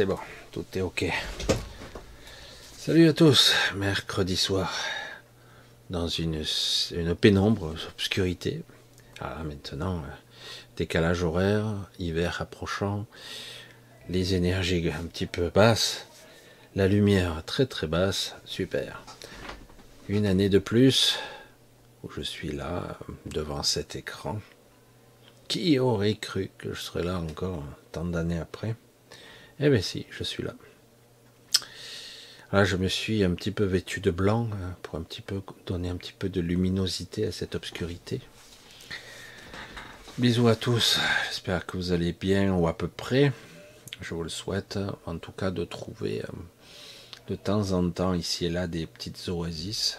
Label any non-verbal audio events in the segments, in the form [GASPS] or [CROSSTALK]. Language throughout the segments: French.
C'est bon, tout est ok. Salut à tous, mercredi soir, dans une, une pénombre, obscurité. Ah, maintenant, euh, décalage horaire, hiver approchant, les énergies un petit peu basses, la lumière très très basse, super. Une année de plus où je suis là devant cet écran. Qui aurait cru que je serais là encore tant d'années après? Eh bien si, je suis là. Là, je me suis un petit peu vêtu de blanc euh, pour un petit peu donner un petit peu de luminosité à cette obscurité. Bisous à tous, j'espère que vous allez bien ou à peu près. Je vous le souhaite, en tout cas, de trouver euh, de temps en temps ici et là des petites oasis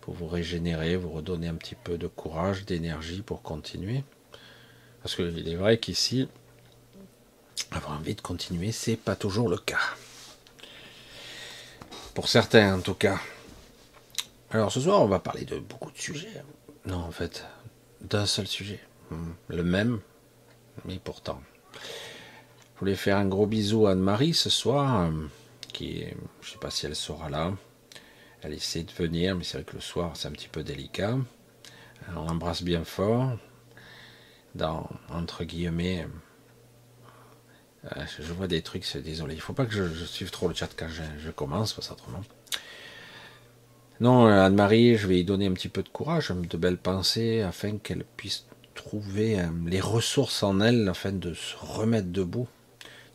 pour vous régénérer, vous redonner un petit peu de courage, d'énergie pour continuer. Parce qu'il est vrai qu'ici, avoir envie de continuer, c'est pas toujours le cas. Pour certains, en tout cas. Alors ce soir, on va parler de beaucoup de sujets. Non, en fait, d'un seul sujet. Hmm, le même, mais pourtant. Je voulais faire un gros bisou à Anne-Marie ce soir, qui, je sais pas si elle sera là. Elle essaie de venir, mais c'est vrai que le soir, c'est un petit peu délicat. On l'embrasse bien fort. Dans, entre guillemets, euh, je vois des trucs, désolé. Il faut pas que je, suive trop le chat quand je, commence, parce autrement. Non, euh, Anne-Marie, je vais lui donner un petit peu de courage, de belles pensées, afin qu'elle puisse trouver euh, les ressources en elle, afin de se remettre debout,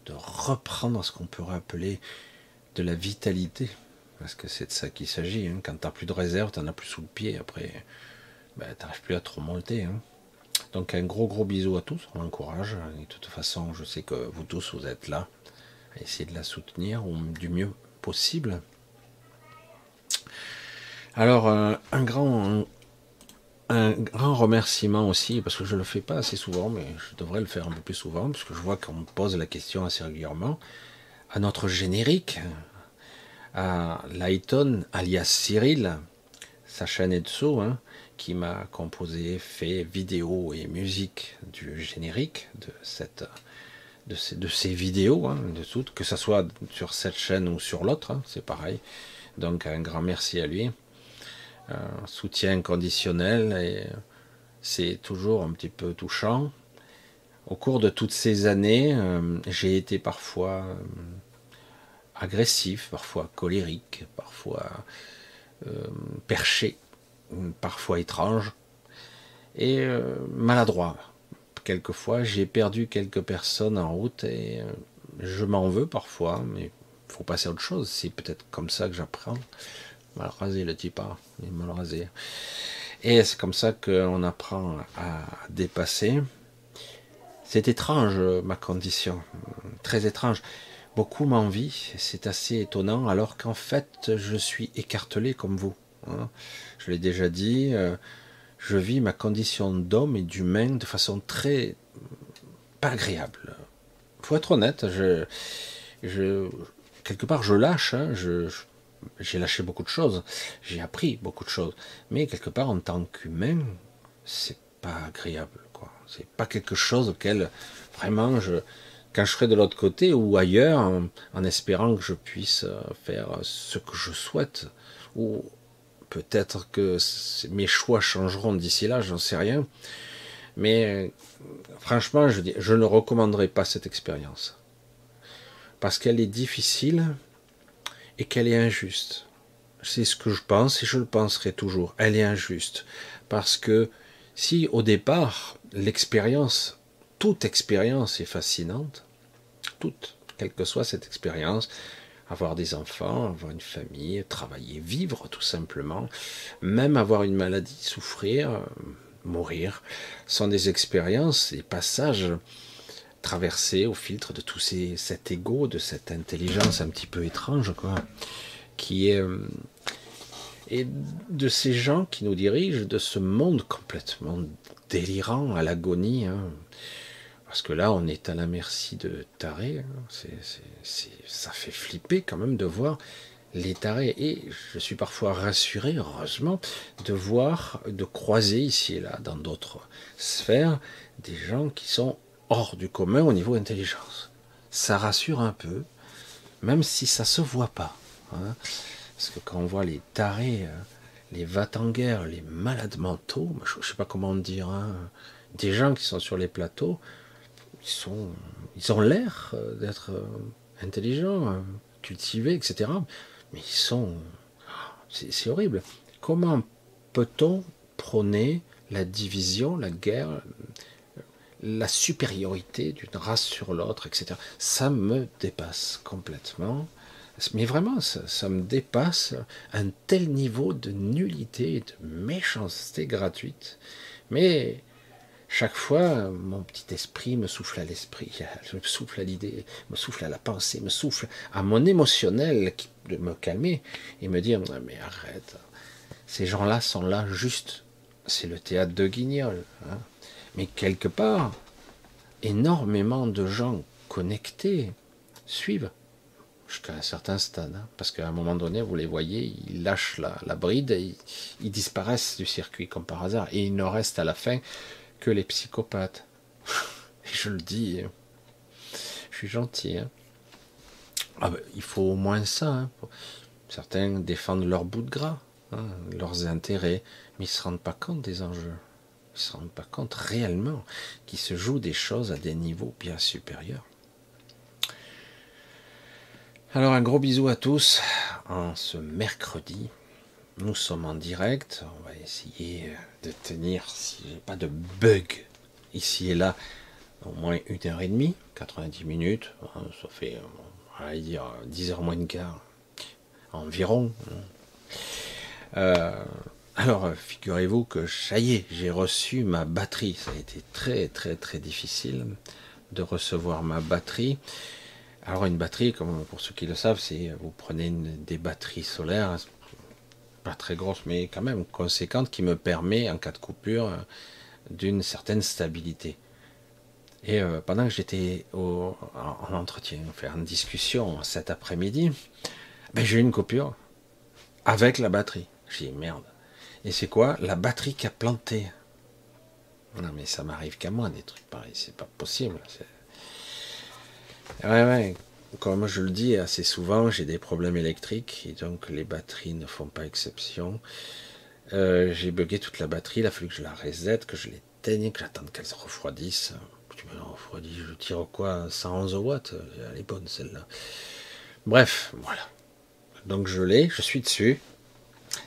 de reprendre ce qu'on pourrait appeler de la vitalité. Parce que c'est de ça qu'il s'agit. Hein. Quand tu n'as plus de réserve, tu n'en as plus sous le pied. Après, ben, tu n'arrives plus à te remonter. Hein. Donc un gros gros bisou à tous, on l'encourage. De toute façon, je sais que vous tous, vous êtes là. À essayer de la soutenir du mieux possible. Alors, euh, un grand, remerciement aussi, parce que je ne le fais pas assez souvent, mais je devrais le faire un peu plus souvent, parce que je vois qu'on me pose la question assez régulièrement, à notre générique, à Lighton, alias Cyril, sa chaîne Etso, hein, qui m'a composé, fait vidéo et musique du générique de cette ces, vidéos, hein, de toutes, que ce soit sur cette chaîne ou sur l'autre, hein, c'est pareil. Donc un grand merci à lui. Soutien conditionnel c'est toujours un petit peu touchant. Au cours de toutes ces années, euh, j'ai été parfois euh, agressif, parfois colérique, parfois euh, perché, parfois étrange et euh, maladroit. Quelquefois, j'ai perdu quelques personnes en route et euh, je m'en veux parfois, mais faut passer à autre chose. C'est peut-être comme ça que j'apprends. Mal rasé le type, hein, mal rasé. Et c'est comme ça qu'on apprend à dépasser. C'est étrange ma condition, très étrange beaucoup m'envient, c'est assez étonnant, alors qu'en fait je suis écartelé comme vous. Hein. Je l'ai déjà dit, euh, je vis ma condition d'homme et d'humain de façon très pas agréable. Faut être honnête, je, quelque part je lâche, hein. j'ai lâché beaucoup de choses, j'ai appris beaucoup de choses, mais quelque part en tant qu'humain, c'est pas agréable, quoi. C'est pas quelque chose auquel vraiment je quand je serai de l'autre côté ou ailleurs, en, espérant que je puisse euh, faire ce que je souhaite, ou peut-être que mes choix changeront d'ici là, j'en sais rien. Mais franchement, je, je ne recommanderai pas cette expérience. Parce qu'elle est difficile et qu'elle est injuste. C'est ce que je pense et je le penserai toujours. Elle est injuste. Parce que si au départ, l'expérience, toute expérience est fascinante, toute, quelle que soit cette expérience, avoir des enfants, avoir une famille, travailler, vivre tout simplement, même avoir une maladie, souffrir, euh, mourir, sont des expériences, des passages traversés au filtre de tout ces, cet ego, de cette intelligence un petit peu étrange, quoi, qui est euh, et de ces gens qui nous dirigent, de ce monde complètement délirant à l'agonie. Hein. Parce que là, on est à la merci de tarés. Hein. ça fait flipper quand même de voir les tarés. Et je suis parfois rassuré, heureusement, de voir, de croiser ici et là, dans d'autres sphères, des gens qui sont hors du commun au niveau intelligence. ça rassure un peu, même si ça se voit pas. Hein. Parce que quand on voit les tarés, euh, les va en guerre, les malades mentaux, je ne sais pas comment dire, hein, des gens qui sont sur les plateaux, ils, ils ont l'air euh, d'être euh, intelligents, cultivés, etc. Mais ils sont... C'est horrible. Comment peut-on prôner la division, la guerre, la supériorité d'une race sur l'autre, etc. Ça me dépasse complètement. Mais vraiment, ça, me dépasse un tel niveau de nullité et de méchanceté gratuite. Mais chaque fois, mon petit esprit me souffle à l'esprit, [LAUGHS] me souffle à l'idée, me souffle à la pensée, me souffle à mon émotionnel de me calmer et me dire mais arrête, ces gens-là sont là juste. C'est le théâtre de Guignol. Hein. Mais quelque part, énormément de gens connectés suivent jusqu'à un certain stade. Hein. parce qu'à un moment donné, vous les voyez, ils lâchent la, bride et ils, disparaissent du circuit comme par hasard. Et il ne reste à la fin que les psychopathes. [LAUGHS] et je le dis, hein. je suis gentil. Hein. Ah ben, il faut au moins ça. Certains défendent leur bout de gras, leurs intérêts, mais ils ne se rendent pas compte des enjeux. Ils ne se rendent pas compte réellement qu'il se joue des choses à des niveaux bien supérieurs. Alors un gros bisou à tous en ce mercredi. Nous sommes en direct. On va essayer de tenir, si j'ai pas de bug ici et là, au moins une heure et demie, 90 minutes. Ça fait, va dire, 10 heures moins de quart environ. Euh, alors, figurez-vous que ça y est, j'ai reçu ma batterie. Ça a été très, très, très difficile de recevoir ma batterie. Alors, une batterie, comme pour ceux qui le savent, c'est vous prenez des batteries solaires, très grosses, mais quand même conséquentes, qui me permet, en cas de coupure, d'une certaine stabilité. Et euh, pendant que j'étais en entretien, enfin, en discussion cet après-midi, ben, j'ai eu une coupure avec la batterie. J'ai dit merde. Et c'est quoi? La batterie qui a planté. Non mais ça m'arrive qu'à moi des trucs pareils, c'est pas possible. Ouais, comme je le dis assez souvent, j'ai des problèmes électriques et donc les batteries ne font pas exception. Euh, j'ai bugué toute la batterie, il a fallu que je la reset, que je l'éteigne, que j'attende qu'elle se refroidisse. Tu me refroidis, je tire quoi 111 watts? Elle est bonne celle-là. Bref, voilà. Donc je l'ai, je suis dessus.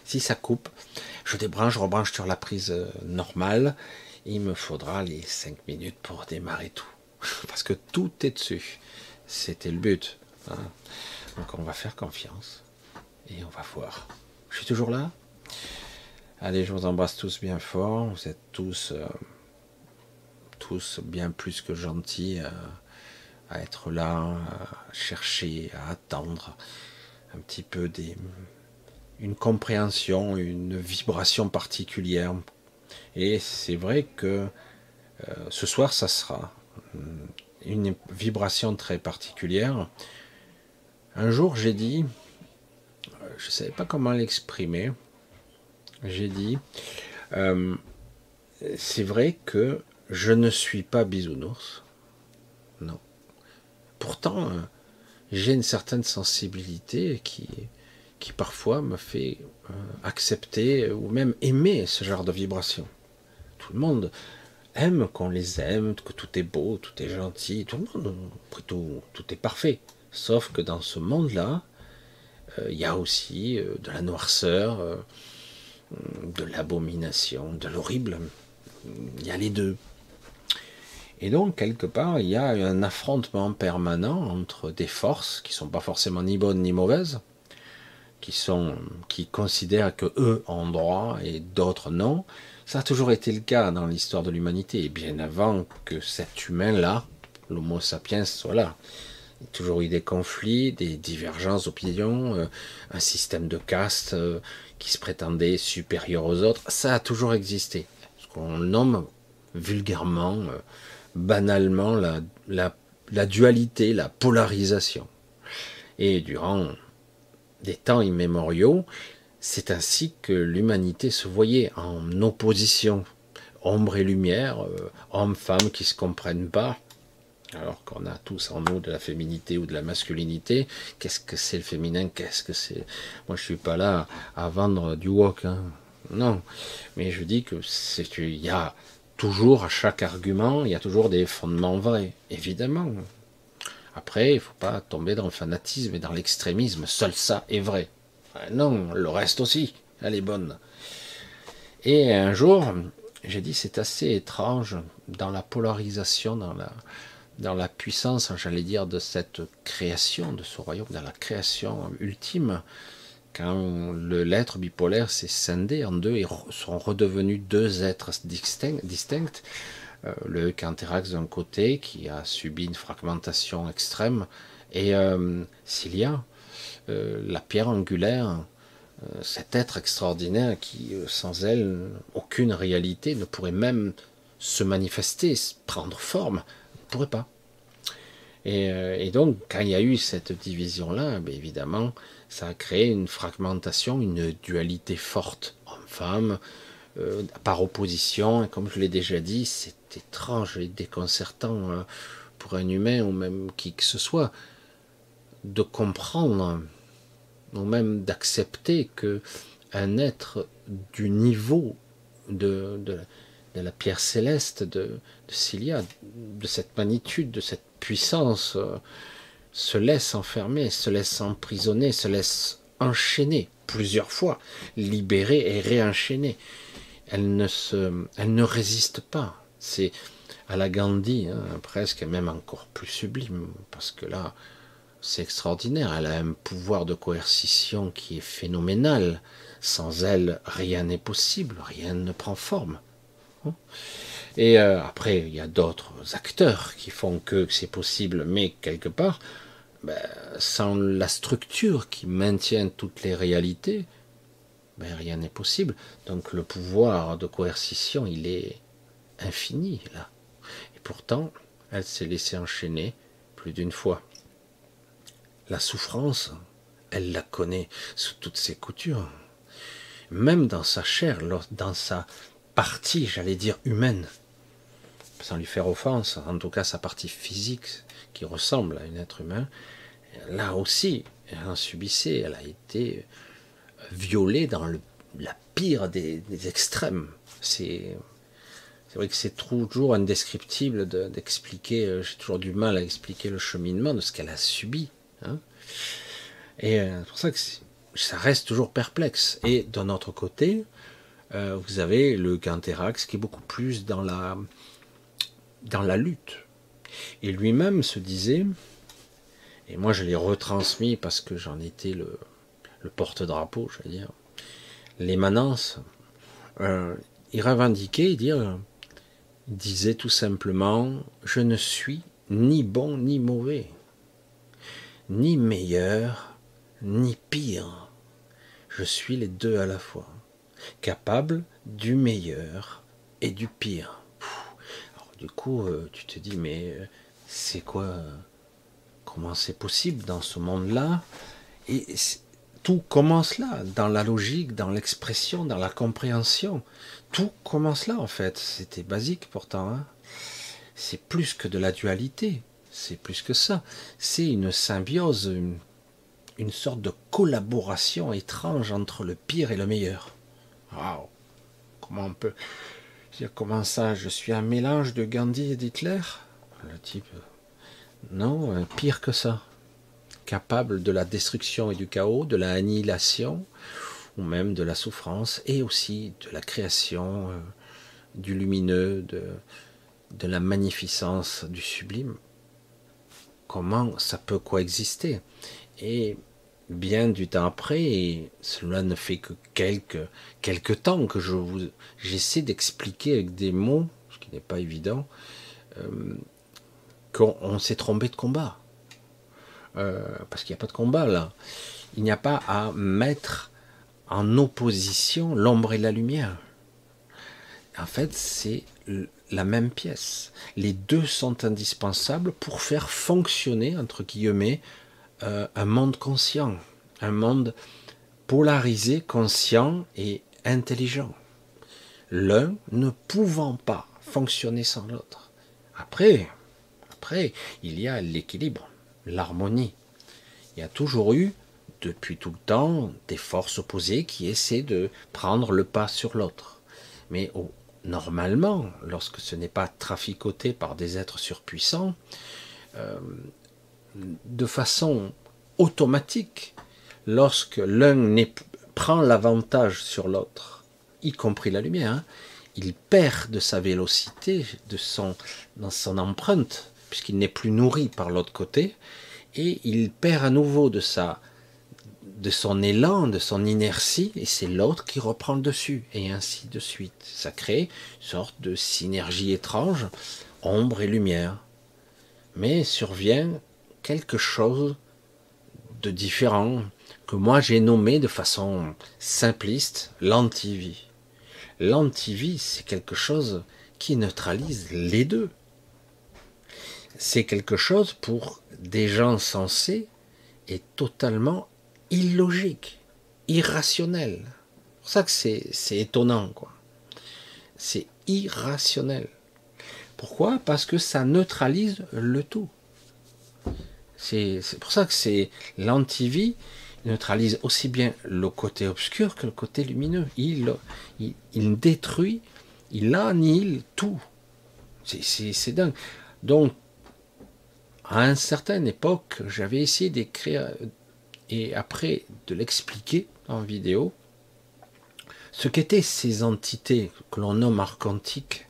Si ça coupe, je débranche, je rebranche sur la prise euh, normale. Il me faudra les 5 minutes pour démarrer tout. [LAUGHS] Parce que tout est dessus. C'était le but. Hein. Donc on va faire confiance. Et on va voir. Je suis toujours là Allez, je vous embrasse tous bien fort. Vous êtes tous, euh, bien plus que gentils euh, à être là, à chercher, à attendre un petit peu des, une compréhension, une vibration particulière. Et c'est vrai que euh, ce soir, ça sera une vibration très particulière. Un jour, j'ai dit, je ne savais pas comment l'exprimer, j'ai dit, euh, c'est vrai que je ne suis pas bisounours. Non. Pourtant, euh, j'ai une certaine sensibilité qui, qui parfois me fait euh, accepter ou même aimer ce genre de vibration. Tout le monde aime qu'on les aime, que tout est beau, tout est gentil, tout le monde, plutôt tout est parfait. Sauf que dans ce monde-là, euh, il y a aussi euh, de la noirceur, de l'abomination, de l'horrible. Il y a les deux. Et donc, quelque part, il y a un affrontement permanent entre des forces qui sont pas forcément ni bonnes ni mauvaises, qui sont, qui considèrent que eux ont droit et d'autres non. Ça a toujours été le cas dans l'histoire de l'humanité, et bien avant que cet humain-là, l'Homo sapiens, soit là. Il y a toujours eu des conflits, des divergences d'opinion, euh, un système de caste euh, qui se prétendait supérieur aux autres. Ça a toujours existé. Ce qu'on nomme vulgairement euh, banalement la, la, dualité, la polarisation. Et durant des temps immémoriaux, c'est ainsi que l'humanité se voyait en opposition, ombre et lumière, euh, hommes, femmes qui se comprennent pas, alors qu'on a tous en nous de la féminité ou de la masculinité. Qu'est-ce que c'est le féminin? Qu'est-ce que c'est? Moi, je suis pas là à vendre du wok. Hein. Non, mais je dis que c'est il y a toujours à chaque argument, il y a toujours des fondements vrais, évidemment. Après, il faut pas tomber dans le fanatisme et dans l'extrémisme. Seul ça est vrai. Non, le reste aussi, elle est bonne. Et un jour, j'ai dit c'est assez étrange dans la polarisation, dans la, puissance, j'allais dire, de cette création, de ce royaume, dans la création ultime, quand l'être bipolaire s'est scindé en deux et sont redevenus deux êtres distincts, distincts euh, le Canthérax d'un côté qui a subi une fragmentation extrême et euh, Cilia, euh, la pierre angulaire, cet être extraordinaire qui, sans elle, aucune réalité ne pourrait même se manifester, prendre forme, ne pourrait pas. Et, donc, quand il y a eu cette division-là, ben, évidemment, ça a créé une fragmentation, une dualité forte homme-femme, euh, par opposition. Et comme je l'ai déjà dit, c'est étrange et déconcertant hein, pour un humain ou même qui que ce soit de comprendre ou même d'accepter que un être du niveau de, la pierre céleste de, de Cilia, de cette magnitude, de cette puissance, euh, se laisse enfermer, se laisse emprisonner, se laisse enchaîner plusieurs fois, libérer et réenchaîner elle ne, se, résiste pas. C'est à la Gandhi, hein, presque, même encore plus sublime, parce que là, c'est extraordinaire. Elle a un pouvoir de coercition qui est phénoménal. Sans elle, rien n'est possible, rien ne prend forme. Hein. Et euh, après, il y a d'autres acteurs qui font que c'est possible, mais quelque part, ben, sans la structure qui maintient toutes les réalités, ben, rien n'est possible. Donc le pouvoir de coercition, il est infini là. Et pourtant, elle s'est laissée enchaîner plus d'une fois. La souffrance, elle la connaît sous toutes ses coutures. Même dans sa chair, dans sa partie, j'allais dire, humaine, sans lui faire offense, en tout cas sa partie physique qui ressemble à un être humain, là aussi, elle en subissait, elle a été violé dans le, la pire des, extrêmes. C'est vrai que c'est toujours indescriptible d'expliquer, euh, j'ai toujours du mal à expliquer le cheminement de ce qu'elle a subi. Hein. Et euh, c'est pour ça que ça reste toujours perplexe. Et d'un autre côté, euh, vous avez le Canthérax qui est beaucoup plus dans la, lutte. Et lui-même se disait, et moi je l'ai retransmis parce que j'en étais le, porte-drapeau, je dire, l'émanence, euh, il revendiquait, il disait tout simplement, je ne suis ni bon ni mauvais, ni meilleur ni pire, je suis les deux à la fois, capable du meilleur et du pire. Du coup, euh, tu te dis, mais euh, c'est quoi Comment c'est possible dans ce monde-là? Et tout commence là, dans la logique, dans l'expression, dans la compréhension. Tout commence là en fait. C'était basique pourtant. Hein. c'est plus que de la dualité. C'est plus que ça. C'est une symbiose, une, sorte de collaboration étrange entre le pire et le meilleur. Waouh Comment on peut dire comment ça Je suis un mélange de Gandhi et d'Hitler? Le type. Non, pire que ça capable de la destruction et du chaos, de la annihilation, ou même de la souffrance, et aussi de la création, euh, du lumineux, de la magnificence, du sublime. Comment ça peut coexister Et bien du temps après, cela ne fait que quelques, quelques temps que je vous, j'essaie d'expliquer avec des mots, ce qui n'est pas évident, euh, qu'on s'est trompé de combat. Euh, parce qu'il n'y a pas de combat là. Il n'y a pas à mettre en opposition l'ombre et la lumière. En fait, c'est la même pièce. Les deux sont indispensables pour faire fonctionner, entre guillemets, euh, un monde conscient, un monde polarisé, conscient et intelligent. L'un ne pouvant pas fonctionner sans l'autre. Après, Après, il y a l'équilibre, l'harmonie. Il y a toujours eu, depuis tout le temps, des forces opposées qui essaient de prendre le pas sur l'autre. Mais normalement, lorsque ce n'est pas traficoté par des êtres surpuissants, euh, de façon automatique, lorsque l'un prend l'avantage sur l'autre, y compris la lumière, hein, il perd de sa vélocité, de son, dans son empreinte, puisqu'il n'est plus nourri par l'autre côté, et il perd à nouveau de sa de son élan, de son inertie, et c'est l'autre qui reprend le dessus, et ainsi de suite. Ça crée une sorte de synergie étrange, ombre et lumière. Mais survient quelque chose de différent que moi j'ai nommé de façon simpliste l'antivie. L'antivie, c'est quelque chose qui neutralise les deux. C'est quelque chose pour des gens sensés et totalement illogique, irrationnel. C'est pour ça que c'est étonnant, quoi. C'est irrationnel. Pourquoi? Parce que ça neutralise le tout. C'est pour ça que c'est l'antivie neutralise aussi bien le côté obscur que le côté lumineux. Il, il, détruit, il annihile tout. C'est dingue. Donc, à une certaine époque, j'avais essayé d'écrire et après de l'expliquer en vidéo, ce qu'étaient ces entités que l'on nomme archontiques,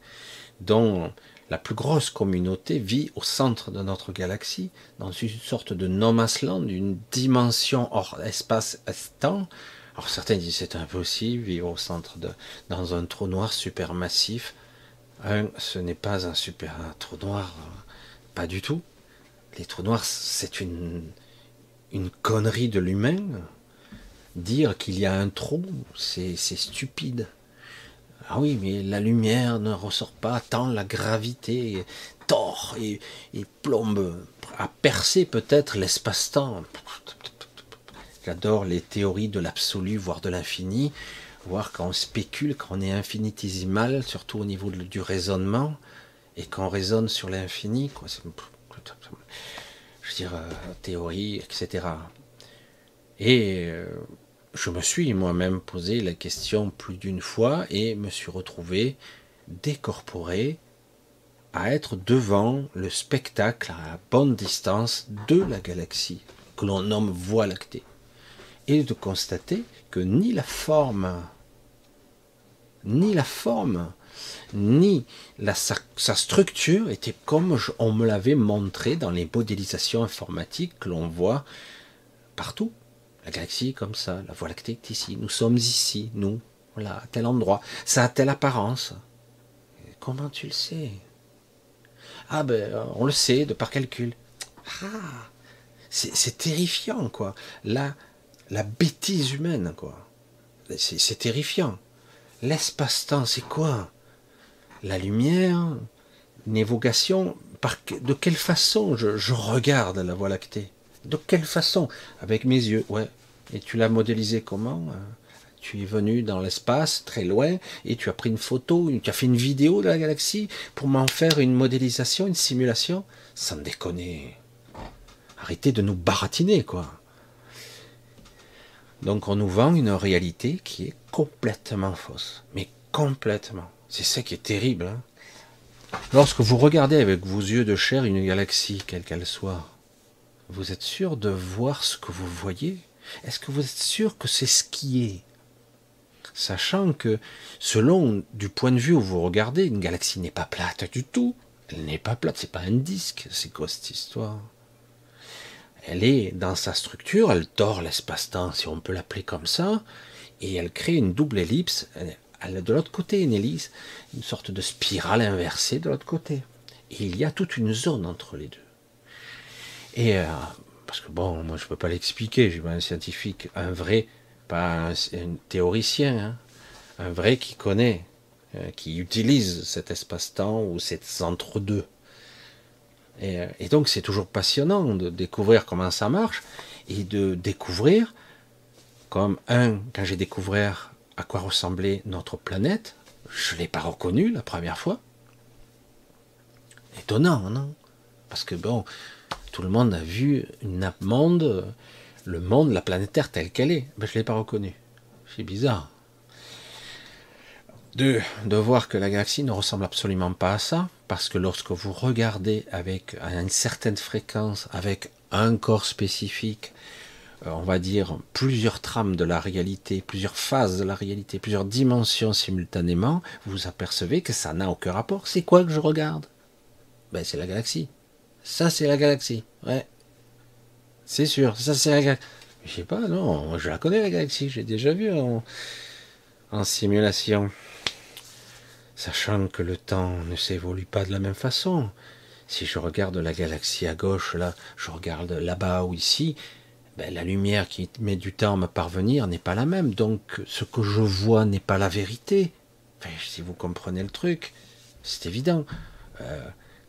dont la plus grosse communauté vit au centre de notre galaxie, dans une sorte de no land, une dimension hors espace-temps. Alors certains disent c'est impossible, vivre au centre de, dans un trou noir supermassif. Ce n'est pas un super trou noir, pas du tout. Les trous noirs, c'est une, une connerie de l'humain. Dire qu'il y a un trou, c'est stupide. Ah oui, mais la lumière ne ressort pas tant la gravité tord et, plombe à percer peut-être l'espace-temps. J'adore les théories de l'absolu, voire de l'infini, voir quand on spécule, quand on est infinitésimal, surtout au niveau du raisonnement, et quand on raisonne sur l'infini. Dire, euh, théorie, etc. Et euh, je me suis moi-même posé la question plus d'une fois et me suis retrouvé décorporé à être devant le spectacle à bonne distance de la galaxie que l'on nomme Voie lactée et de constater que ni la forme ni la forme ni sa, structure était comme on me l'avait montré dans les modélisations informatiques que l'on voit partout la galaxie comme ça, la Voie lactée est ici, nous sommes ici, nous, voilà, à tel endroit, ça a telle apparence. comment tu le sais? Ah ben, on le sait de par calcul. Ah, c'est terrifiant, quoi. La, la bêtise humaine, quoi. C'est terrifiant. L'espace-temps, c'est quoi? La lumière, une évocation. Par, de quelle façon je, je regarde la Voie lactée? De quelle façon? Avec mes yeux, ouais. Et tu l'as modélisé comment euh? Tu es venu dans l'espace, très loin, et tu as pris une photo, tu as fait une vidéo de la galaxie pour m'en faire une modélisation, une simulation? Sans déconner. Arrêtez de nous baratiner, quoi. Donc on nous vend une réalité qui est complètement fausse. Mais complètement. C'est ça qui est terrible. Hein. Lorsque vous regardez avec vos yeux de chair une galaxie, quelle qu'elle soit, vous êtes sûr de voir ce que vous voyez? Est-ce que vous êtes sûr que c'est ce qui est? Sachant que, selon du point de vue où vous regardez, une galaxie n'est pas plate du tout. Elle n'est pas plate, c'est pas un disque. C'est quoi cette histoire? Elle est dans sa structure, elle tord l'espace-temps, si on peut l'appeler comme ça, et elle crée une double ellipse. De l'autre côté une ellipse, une sorte de spirale inversée de l'autre côté. Et il y a toute une zone entre les deux. Et euh, parce que bon, moi je peux pas l'expliquer, j'ai un scientifique, un vrai, pas un, théoricien, hein, un vrai qui connaît, euh, qui utilise cet espace-temps ou cet entre-deux. Et, euh, et, donc c'est toujours passionnant de découvrir comment ça marche et de découvrir, comme un, quand j'ai découvert à quoi ressemblait notre planète, je l'ai pas reconnu la première fois. Étonnant, non? Parce que bon, tout le monde a vu une monde, le monde, la planète Terre telle qu'elle est. Ben, je ne l'ai pas reconnue. C'est bizarre. De, de voir que la galaxie ne ressemble absolument pas à ça, parce que lorsque vous regardez avec une certaine fréquence, avec un corps spécifique, on va dire plusieurs trames de la réalité, plusieurs phases de la réalité, plusieurs dimensions simultanément, vous apercevez que ça n'a aucun rapport. C'est quoi que je regarde? Ben c'est la galaxie. Ça c'est la galaxie. Ouais. C'est sûr, ça c'est la galaxie. Je sais pas, non, je la connais la galaxie, j'ai déjà vu en, en simulation. Sachant que le temps ne s'évolue pas de la même façon. Si je regarde la galaxie à gauche, là, je regarde là-bas ou ici, ben, la lumière qui met du temps à me parvenir n'est pas la même. Donc ce que je vois n'est pas la vérité. si vous comprenez le truc, c'est évident. Euh,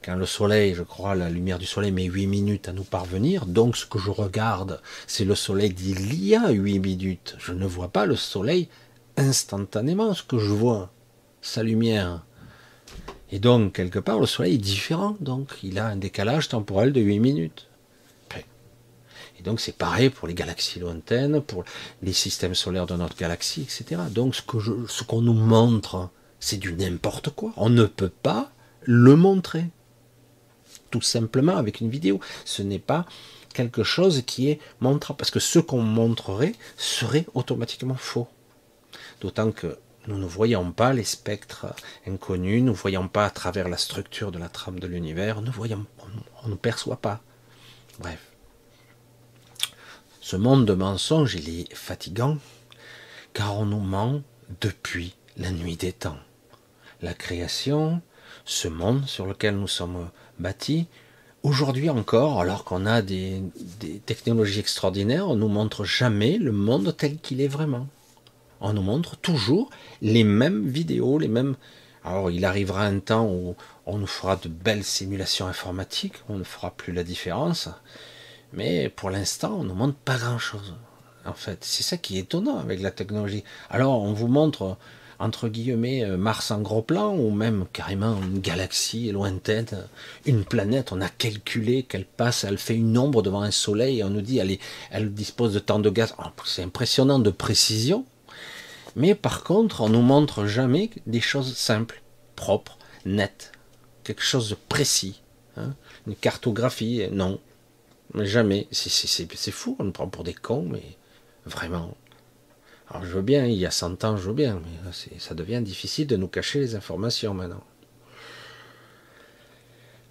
quand le soleil, je crois, la lumière du soleil met 8 minutes à nous parvenir, donc ce que je regarde, c'est le soleil d'il y a 8 minutes. Je ne vois pas le soleil instantanément, ce que je vois, sa lumière. Et donc, quelque part, le soleil est différent, donc il a un décalage temporel de 8 minutes. Et donc c'est pareil pour les galaxies lointaines, pour les systèmes solaires de notre galaxie, etc. Donc ce qu'on ce qu'on nous montre, c'est du n'importe quoi. On ne peut pas le montrer. Tout simplement avec une vidéo. Ce n'est pas quelque chose qui est montrable. Parce que ce qu'on montrerait serait automatiquement faux. D'autant que nous ne voyons pas les spectres inconnus, nous ne voyons pas à travers la structure de la trame de l'univers, nous voyons, on ne perçoit pas. Bref. Ce monde de mensonges, il est fatigant, car on nous ment depuis la nuit des temps. La création, ce monde sur lequel nous sommes bâtis, aujourd'hui encore, alors qu'on a des, technologies extraordinaires, on nous montre jamais le monde tel qu'il est vraiment. On nous montre toujours les mêmes vidéos, les mêmes. Alors, il arrivera un temps où on nous fera de belles simulations informatiques, on ne fera plus la différence. Mais pour l'instant, on ne montre pas grand-chose. En fait, c'est ça qui est étonnant avec la technologie. Alors, on vous montre, entre guillemets, euh, Mars en gros plan, ou même carrément une galaxie lointaine, une planète. On a calculé qu'elle passe, elle fait une ombre devant un soleil, et on nous dit elle, elle dispose de tant de gaz. Oh, c'est impressionnant de précision. Mais par contre, on nous montre jamais des choses simples, propres, nettes, quelque chose de précis. Hein. Une cartographie, non, Jamais. C'est fou, on nous prend pour des cons, mais vraiment. Alors je veux bien, il y a 100 ans, je veux bien, mais ça devient difficile de nous cacher les informations maintenant.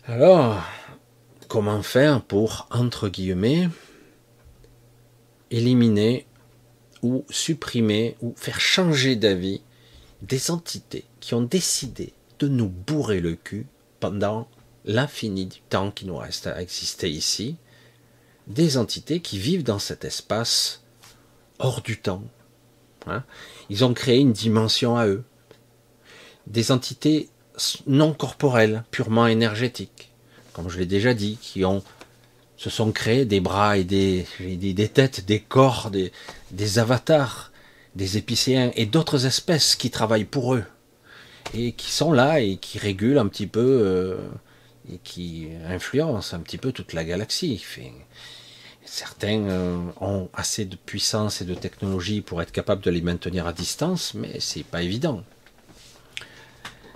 Alors, comment faire pour, entre guillemets, éliminer ou supprimer ou faire changer d'avis des entités qui ont décidé de nous bourrer le cul pendant l'infini du temps qui nous reste à exister ici, des entités qui vivent dans cet espace hors du temps. Hein. Ils ont créé une dimension à eux. Des entités non corporelles, purement énergétiques, comme je l'ai déjà dit, qui ont se sont créés des bras et des, têtes, des corps, des, des avatars, des épicéens et d'autres espèces qui travaillent pour eux et qui sont là et qui régulent un petit peu euh, et qui influencent un petit peu toute la galaxie. Certains euh, ont assez de puissance et de technologie pour être capables de les maintenir à distance, mais c'est pas évident.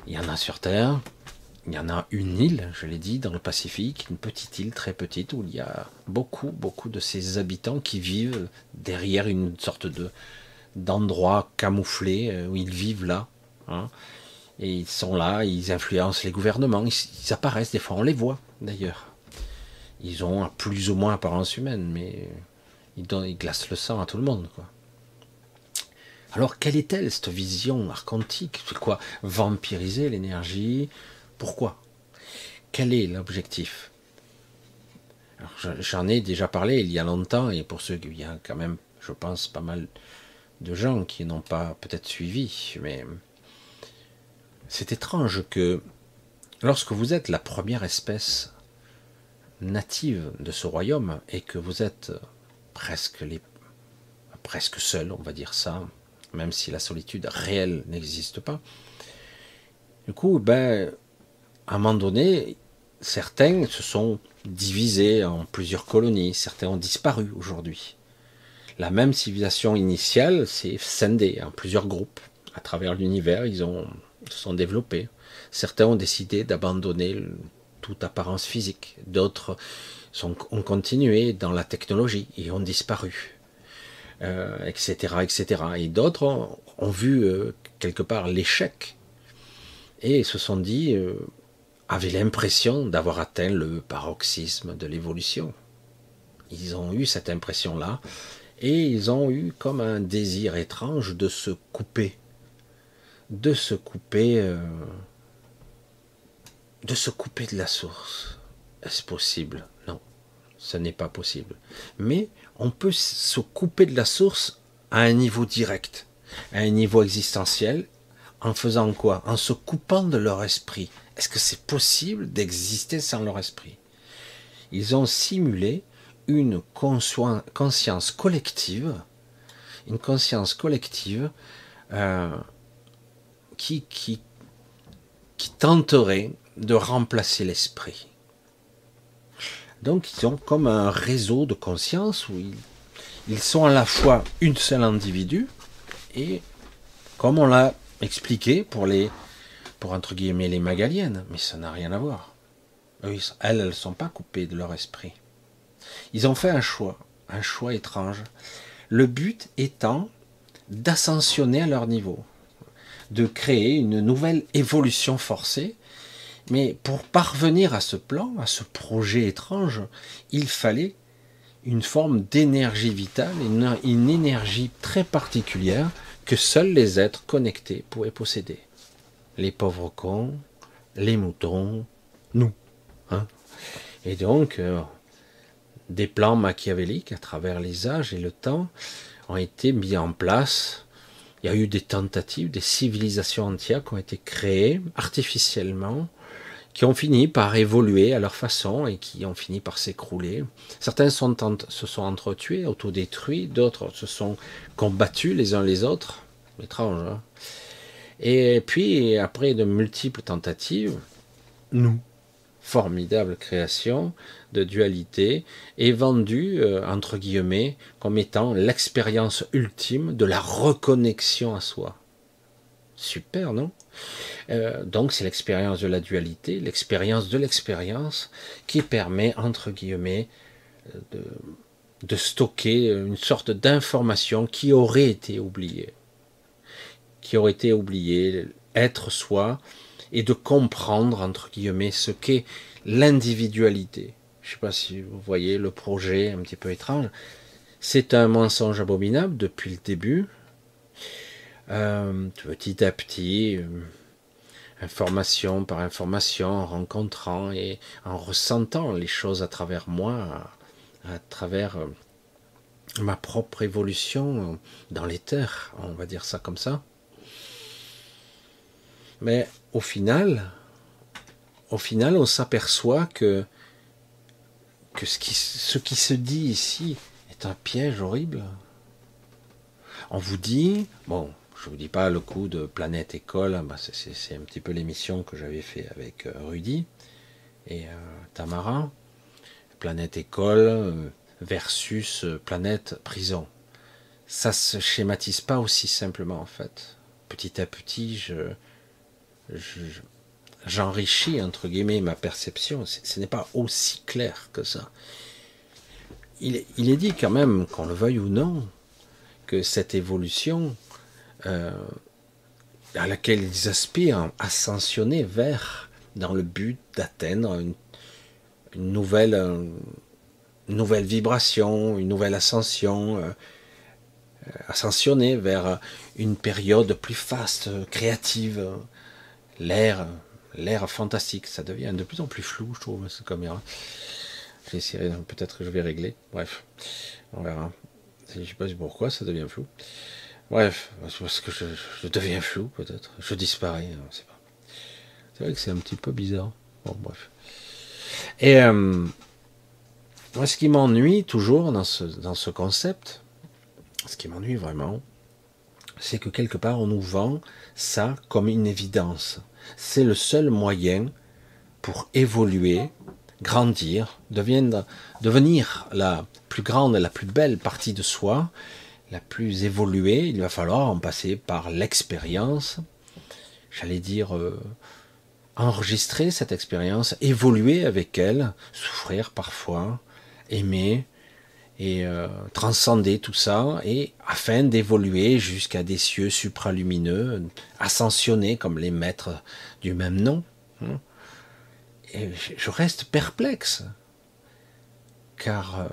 Il y en a sur Terre, il y en a une île, je l'ai dit, dans le Pacifique, une petite île très petite où il y a beaucoup, beaucoup de ces habitants qui vivent derrière une sorte de d'endroit camouflé euh, où ils vivent là. Hein. et ils sont là, ils influencent les gouvernements, ils apparaissent des fois, on les voit d'ailleurs. Ils ont plus ou moins apparence humaine, mais ils, glacent le sang à tout le monde. Alors, quelle est-elle, cette vision archontique C'est quoi? Vampiriser l'énergie? Pourquoi? Quel est l'objectif? J'en ai déjà parlé il y a longtemps, et pour ceux, il y quand même, je pense, pas mal de gens qui n'ont pas peut-être suivi, mais c'est étrange que lorsque vous êtes la première espèce native de ce royaume et que vous êtes presque les presque seul, on va dire ça, même si la solitude réelle n'existe pas. Du coup, ben, à un moment donné, certains se sont divisés en plusieurs colonies, certains ont disparu aujourd'hui. La même civilisation initiale s'est scindée en plusieurs groupes. À travers l'univers, ils ont, se sont développés. Certains ont décidé d'abandonner toute apparence physique. D'autres ont continué dans la technologie et ont disparu, etc., euh, etc. Et d'autres ont, vu euh, quelque part l'échec et se sont dit, euh, avaient l'impression d'avoir atteint le paroxysme de l'évolution. Ils ont eu cette impression-là et ils ont eu comme un désir étrange de se couper, de se couper de se couper de la source. Est-ce possible? Non, ce n'est pas possible. Mais on peut se couper de la source à un niveau direct, à un niveau existentiel, en faisant quoi? En se coupant de leur esprit. Est-ce que c'est possible d'exister sans leur esprit? Ils ont simulé une conscience collective, une conscience collective euh, qui, qui, qui tenterait de remplacer l'esprit. Donc ils ont comme un réseau de conscience où ils, sont à la fois une seule individu et comme on l'a expliqué pour les pour entre guillemets les magaliennes, mais ça n'a rien à voir. elles, elles ne sont pas coupées de leur esprit. Ils ont fait un choix, un choix étrange. Le but étant d'ascensionner à leur niveau, de créer une nouvelle évolution forcée mais pour parvenir à ce plan, à ce projet étrange, il fallait une forme d'énergie vitale, une, énergie très particulière que seuls les êtres connectés pouvaient posséder. Les pauvres cons, les moutons, nous. Hein. et donc, euh, des plans machiavéliques à travers les âges et le temps ont été mis en place. Il y a eu des tentatives, des civilisations entières qui ont été créées artificiellement qui ont fini par évoluer à leur façon et qui ont fini par s'écrouler. Certains se sont entretués, autodétruits, d'autres se sont combattus les uns les autres. Étrange. Hein et puis, après de multiples tentatives, nous, formidable création de dualité, est vendue, euh, entre guillemets, comme étant l'expérience ultime de la reconnexion à soi. Super, non? Euh, donc c'est l'expérience de la dualité, l'expérience de l'expérience qui permet, entre guillemets, euh, de, de stocker une sorte d'information qui aurait été oubliée. Qui aurait été oubliée, être soi, et de comprendre, entre guillemets, ce qu'est l'individualité. Je ne sais pas si vous voyez le projet un petit peu étrange. C'est un mensonge abominable depuis le début. Euh, petit à petit, information par information, en rencontrant et en ressentant les choses à travers moi, à, travers euh, ma propre évolution dans l'éther, on va dire ça comme ça. Mais au final, au final, on s'aperçoit que, que ce, qui, ce qui se dit ici est un piège horrible. On vous dit, bon, je vous dis pas le coup de Planète École, bah, c'est un petit peu l'émission que j'avais fait avec euh, Rudy et euh, Tamara. Planète École euh, versus Planète Prison. Ça se schématise pas aussi simplement en fait. Petit à petit, je, j'enrichis entre guillemets ma perception. Ce n'est pas aussi clair que ça. Il est dit quand même, qu'on le veuille ou non, que cette évolution, euh, à laquelle ils aspirent, ascensionner vers, dans le but d'atteindre une, nouvelle, euh, nouvelle vibration, une nouvelle ascension, euh, ascensionner vers une période plus faste, créative, l'air, l'air fantastique. Ça devient de plus en plus flou, je trouve, cette caméra. J'essaierai, peut-être que je vais régler. Bref, on verra. Je ne sais pas pourquoi ça devient flou. Bref, parce que je, deviens flou peut-être. Je disparais, sait pas. C'est vrai que c'est un petit peu bizarre. Bon, bref. Et euh, moi, ce qui m'ennuie toujours dans ce, dans ce concept, ce qui m'ennuie vraiment, c'est que quelque part on nous vend ça comme une évidence. C'est le seul moyen pour évoluer, grandir, devenir, devenir la plus grande, la plus belle partie de soi, la plus évoluée, il va falloir en passer par l'expérience, j'allais dire euh, enregistrer cette expérience, évoluer avec elle, souffrir parfois, aimer et euh, transcender tout ça, et afin d'évoluer jusqu'à des cieux supralumineux, ascensionner comme les maîtres du même nom. Hein. Et je reste perplexe, car euh,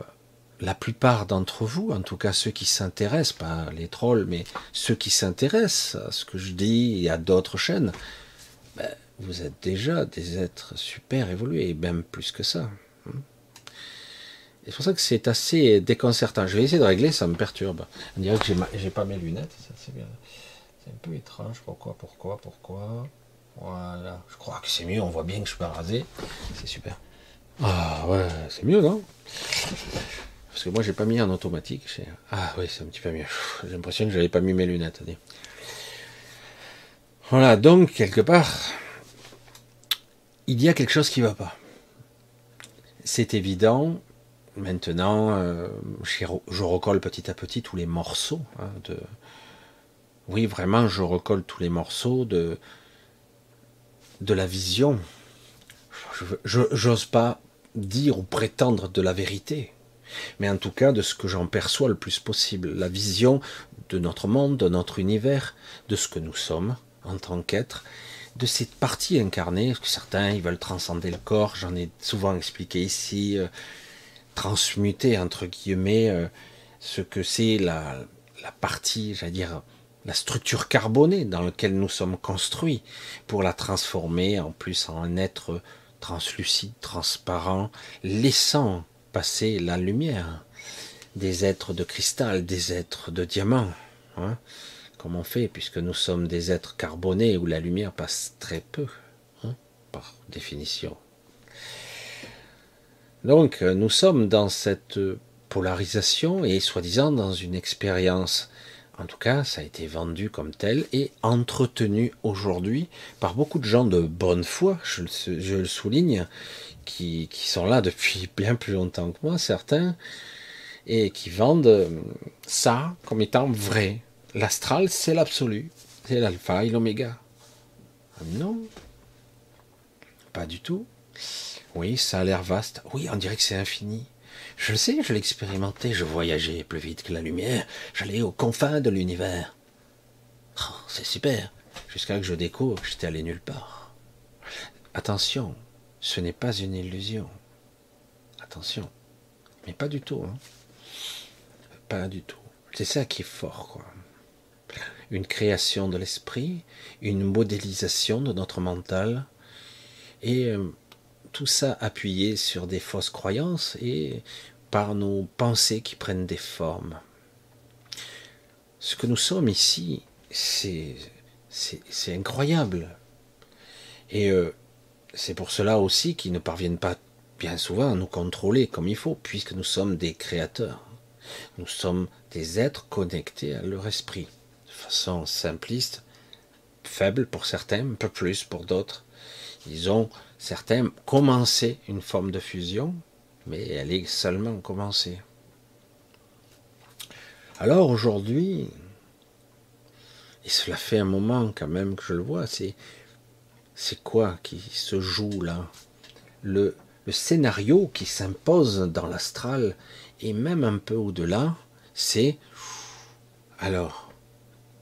la plupart d'entre vous, en tout cas ceux qui s'intéressent, pas les trolls, mais ceux qui s'intéressent à ce que je dis et à d'autres chaînes, ben, vous êtes déjà des êtres super évolués, et même plus que ça. C'est pour ça que c'est assez déconcertant. Je vais essayer de régler, ça me perturbe. On dirait que j'ai, pas mes lunettes, c'est bien. C'est un peu étrange. Pourquoi, pourquoi, pourquoi? Voilà. Je crois que c'est mieux. On voit bien que je suis pas rasé. C'est super. Ah ouais, c'est mieux, non? Parce que moi, j'ai pas mis en automatique. Ah oui, c'est un petit peu mieux. J'ai l'impression que j'avais pas mis mes lunettes. Voilà, donc quelque part, il y a quelque chose qui va pas. C'est évident. Maintenant, euh, je recolle petit à petit tous les morceaux. Hein. Oui, vraiment, je recolle tous les morceaux de, de la vision. Je n'ose pas dire ou prétendre de la vérité, mais en tout cas de ce que j'en perçois le plus possible. La vision de notre monde, de notre univers, de ce que nous sommes en tant qu'êtres, de cette partie incarnée, que certains ils veulent transcender le corps, j'en ai souvent expliqué ici, euh, transmuter entre guillemets euh, ce que c'est la, la partie, j'allais dire, la structure carbonée dans laquelle nous sommes construits, pour la transformer en plus en un être translucide, transparent, laissant passer la lumière, des êtres de cristal, des êtres de diamant. Hein comme on fait, puisque nous sommes des êtres carbonés où la lumière passe très peu, hein, par définition. Donc nous sommes dans cette polarisation et soi-disant dans une expérience. En tout cas, ça a été vendu comme tel et entretenu aujourd'hui par beaucoup de gens de bonne foi, je le, souligne, qui, sont là depuis bien plus longtemps que moi, certains, et qui vendent ça comme étant vrai, L'astral, c'est l'absolu. C'est l'alpha et l'oméga. Non. Pas du tout. Oui, ça a l'air vaste. Oui, on dirait que c'est infini. Je le sais, je l'ai expérimenté, je voyageais plus vite que la lumière, j'allais aux confins de l'univers. Oh, c'est super. Jusqu'à que je découvre que j'étais allé nulle part. Attention, ce n'est pas une illusion. Attention. Mais pas du tout. Hein. Pas du tout. C'est ça qui est fort, quoi une création de l'esprit, une modélisation de notre mental, et euh, tout ça appuyé sur des fausses croyances et par nos pensées qui prennent des formes. Ce que nous sommes ici, c'est incroyable. Et euh, c'est pour cela aussi qu'ils ne parviennent pas bien souvent à nous contrôler comme il faut, puisque nous sommes des créateurs. Nous sommes des êtres connectés à leur esprit façon simpliste, faible pour certains, un peu plus pour d'autres. Ils ont, certains, commencé une forme de fusion, mais elle est seulement commencée. Alors aujourd'hui, et cela fait un moment quand même que je le vois, c'est c'est quoi qui se joue là? Le, scénario qui s'impose dans l'astral et même un peu au-delà, c'est alors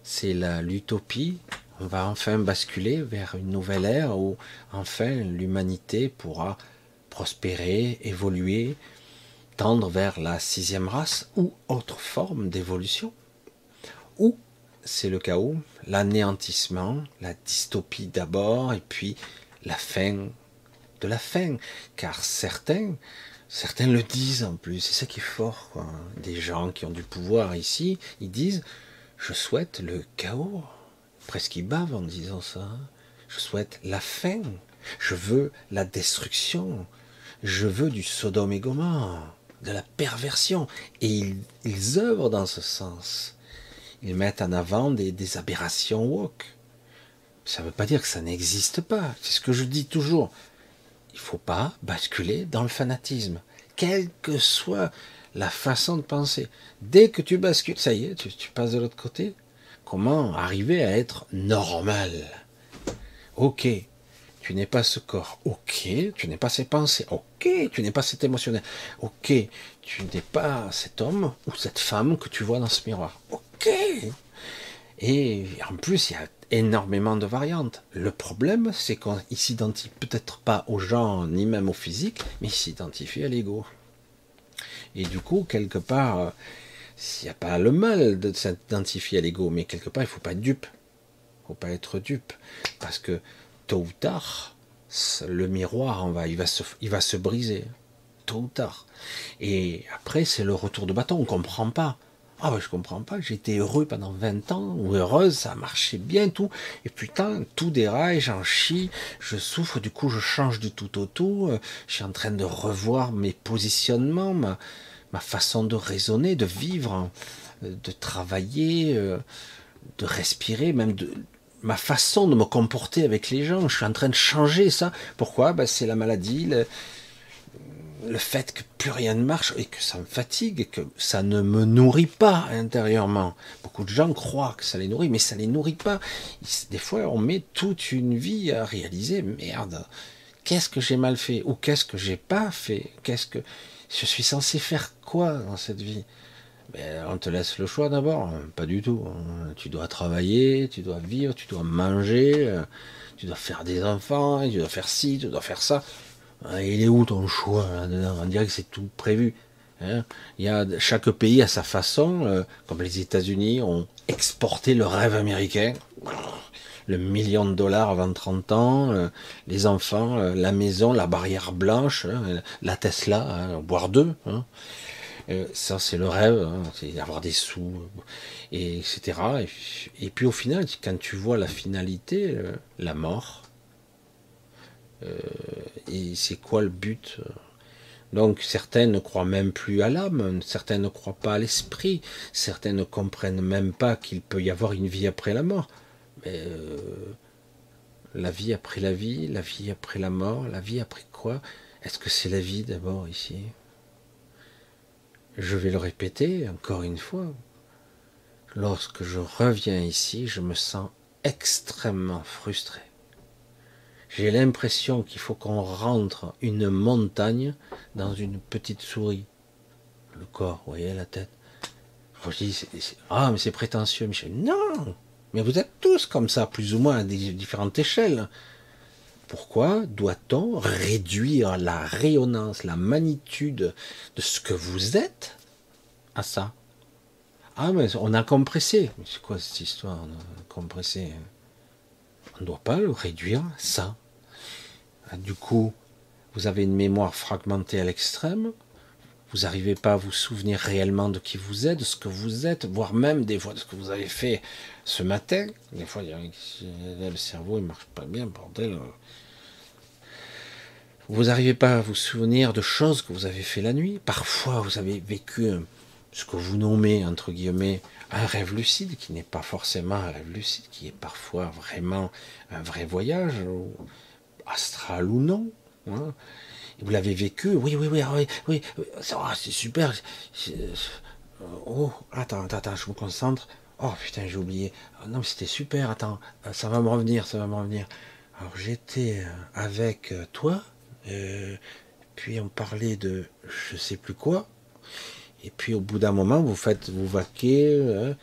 c'est l'utopie. On va enfin basculer vers une nouvelle ère où enfin l'humanité pourra prospérer, évoluer, tendre vers la sixième race ou autre forme d'évolution. Ou c'est le chaos, l'anéantissement, la dystopie d'abord et puis la fin de la fin. Car certains, certains le disent en plus, c'est ça qui est fort. Des gens qui ont du pouvoir ici, ils disent je souhaite le chaos. Presque ils bavent en disant ça. Je souhaite la fin. Je veux la destruction. Je veux du Sodome et Gomorre, de la perversion. Et ils, ils œuvrent dans ce sens. Ils mettent en avant des, aberrations woke. Ça ne veut pas dire que ça n'existe pas. C'est ce que je dis toujours. il faut pas basculer dans le fanatisme, quelle que soit la façon de penser. Dès que tu bascules, ça y est, tu, passes de l'autre côté. Comment arriver à être normal? Ok, tu n'es pas ce corps. Ok, tu n'es pas ces pensées. Ok, tu n'es pas cet émotionnel. Ok, tu n'es pas cet homme ou cette femme que tu vois dans ce miroir. Ok. Et en plus, il y a énormément de variantes. Le problème, c'est qu'on s'identifie peut-être pas aux gens, ni même au physique, mais il s'identifie à l'ego. Et du coup, quelque part, euh, il n'y a pas le mal de s'identifier à l'ego, mais quelque part, il ne faut pas être dupe. Il ne faut pas être dupe. Parce que tôt ou tard, le miroir il va se briser. Tôt ou tard. Et après, c'est le retour de bâton. On comprend pas. Ah ben je comprends pas, j'étais heureux pendant 20 ans, ou heureuse, ça marchait bien tout, et putain, tout déraille, j'en chie, je souffre, du coup je change du tout au tout, euh, je suis en train de revoir mes positionnements, ma, façon de raisonner, de vivre, euh, de travailler, euh, de respirer, même de ma façon de me comporter avec les gens, je suis en train de changer ça. Pourquoi? Ben, C'est la maladie, le fait que plus rien ne marche et que ça me fatigue et que ça ne me nourrit pas intérieurement. Beaucoup de gens croient que ça les nourrit, mais ça les nourrit pas. Des fois, on met toute une vie à réaliser. Merde, qu'est-ce que j'ai mal fait ou qu'est-ce que j'ai pas fait? Qu'est-ce que je suis censé faire quoi dans cette vie? Ben, on te laisse le choix d'abord, pas du tout. Tu dois travailler, tu dois vivre, tu dois manger, tu dois faire des enfants, tu dois faire ci, tu dois faire ça. Ah, il est où ton choix On dirait que c'est tout prévu. Hein. il y a, chaque pays a sa façon, euh, comme les États-Unis ont exporté le rêve américain, le million de dollars avant 30 ans, euh, les enfants, euh, la maison, la barrière blanche, hein, la Tesla, hein, boire deux. ça, c'est le rêve, c'est d'avoir des sous, et etc. et, puis au final, quand tu vois la finalité, la mort, et c'est quoi le but donc certaines ne croient même plus à l'âme, certaines ne croient pas à l'esprit, certaines ne comprennent même pas qu'il peut y avoir une vie après la mort. Mais euh, la vie après la vie, la vie après la mort, la vie après quoi? Est-ce que c'est la vie d'abord ici? Je vais le répéter encore une fois. Lorsque je reviens ici, je me sens extrêmement frustré. J'ai l'impression qu'il faut qu'on rentre une montagne dans une petite souris. Le corps, vous voyez la tête. Je dis, ah, mais c'est prétentieux, Michel. Non, mais vous êtes tous comme ça, plus ou moins à différentes échelles. Pourquoi doit-on réduire la rayonnance, la magnitude de ce que vous êtes à ça? Ah, mais on a compressé. Mais c'est quoi cette histoire On a compressé? On ne doit pas le réduire ça. Du coup, vous avez une mémoire fragmentée à l'extrême, vous n'arrivez pas à vous souvenir réellement de qui vous êtes, de ce que vous êtes, voire même des fois de ce que vous avez fait ce matin. Des fois, le cerveau ne marche pas bien, bordel. Vous n'arrivez pas à vous souvenir de choses que vous avez fait la nuit. Parfois, vous avez vécu ce que vous nommez, entre guillemets, un rêve lucide, qui n'est pas forcément un rêve lucide, qui est parfois vraiment un vrai voyage, astral ou non. Hein. Vous l'avez vécu, oui, oui, oui, oui, oui, ah, c'est super. Oh, attends, attends, je me concentre. Oh putain, j'ai oublié. Ah, non, c'était super, attends, ça va me revenir, ça va me revenir. Alors j'étais euh, avec euh, toi, euh, puis on parlait de je sais plus quoi, et puis au bout d'un moment, vous faites, vous vaquez. Euh,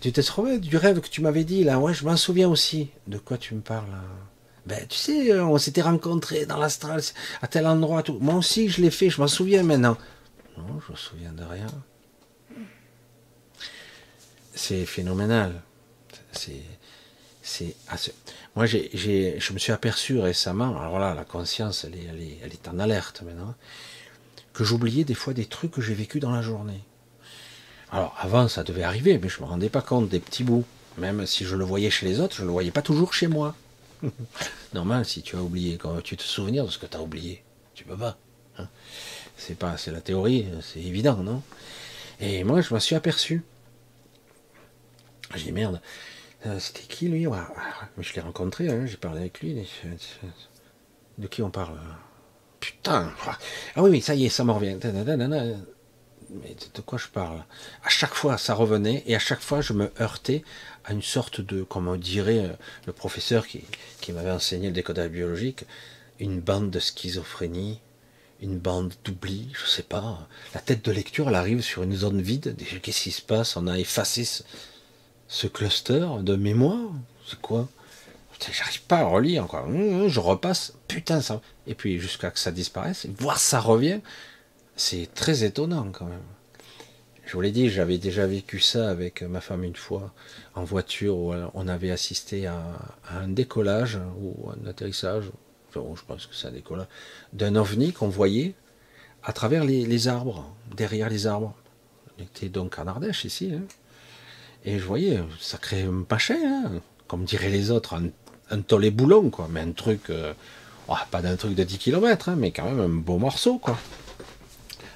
tu t'es trouvé du rêve que tu m'avais dit là Ouais, je m'en souviens aussi. De quoi tu me parles Ben, tu sais, euh, on s'était rencontrés dans l'astral, à tel endroit. Tout. Moi aussi, je l'ai fait, je m'en souviens maintenant. Non, je me souviens de rien. C'est phénoménal. C'est. c'est Moi, j'ai, je me suis aperçu récemment, alors là, la conscience, elle est, elle est, elle est en alerte maintenant que j'oubliais des fois des trucs que j'ai vécu dans la journée. Alors avant ça devait arriver, mais je me rendais pas compte des petits bouts. Même si je le voyais chez les autres, je ne le voyais pas toujours chez moi. [LAUGHS] Normal, si tu as oublié, quand tu te souvenir de ce que tu as oublié, tu peux pas. Hein. c'est pas, c'est la théorie, c'est évident, non? Et moi, je m'en suis aperçu. J'ai dit merde, euh, c'était qui lui? Je l'ai rencontré, hein, j'ai parlé avec lui. De qui on parle? Putain Ah oui, ça y est, ça me revient. Mais de quoi je parle? À chaque fois, ça revenait, et à chaque fois, je me heurtais à une sorte de, comment dirait euh, le professeur qui, m'avait enseigné le décodage biologique, une bande de schizophrénie, une bande d'oubli, je sais pas. La tête de lecture, elle arrive sur une zone vide. Qu'est-ce qui se passe? On a effacé ce, cluster de mémoire? C'est quoi? J'arrive pas à relire encore. Hum, hum, je repasse. Putain, ça. Et puis jusqu'à que ça disparaisse, voir ça revient. C'est très étonnant quand même. Je vous l'ai dit, j'avais déjà vécu ça avec ma femme une fois en voiture où on avait assisté à, un décollage ou un atterrissage, je pense que c'est un décollage, d'un ovni qu'on voyait à travers les, arbres, derrière les arbres. On était donc en Ardèche ici, hein. et je voyais, ça crée un pachet, hein, comme diraient les autres, un, un tollé boulon, quoi, mais un truc, euh, oh, pas d'un truc de 10 km, hein, mais quand même un beau morceau, quoi.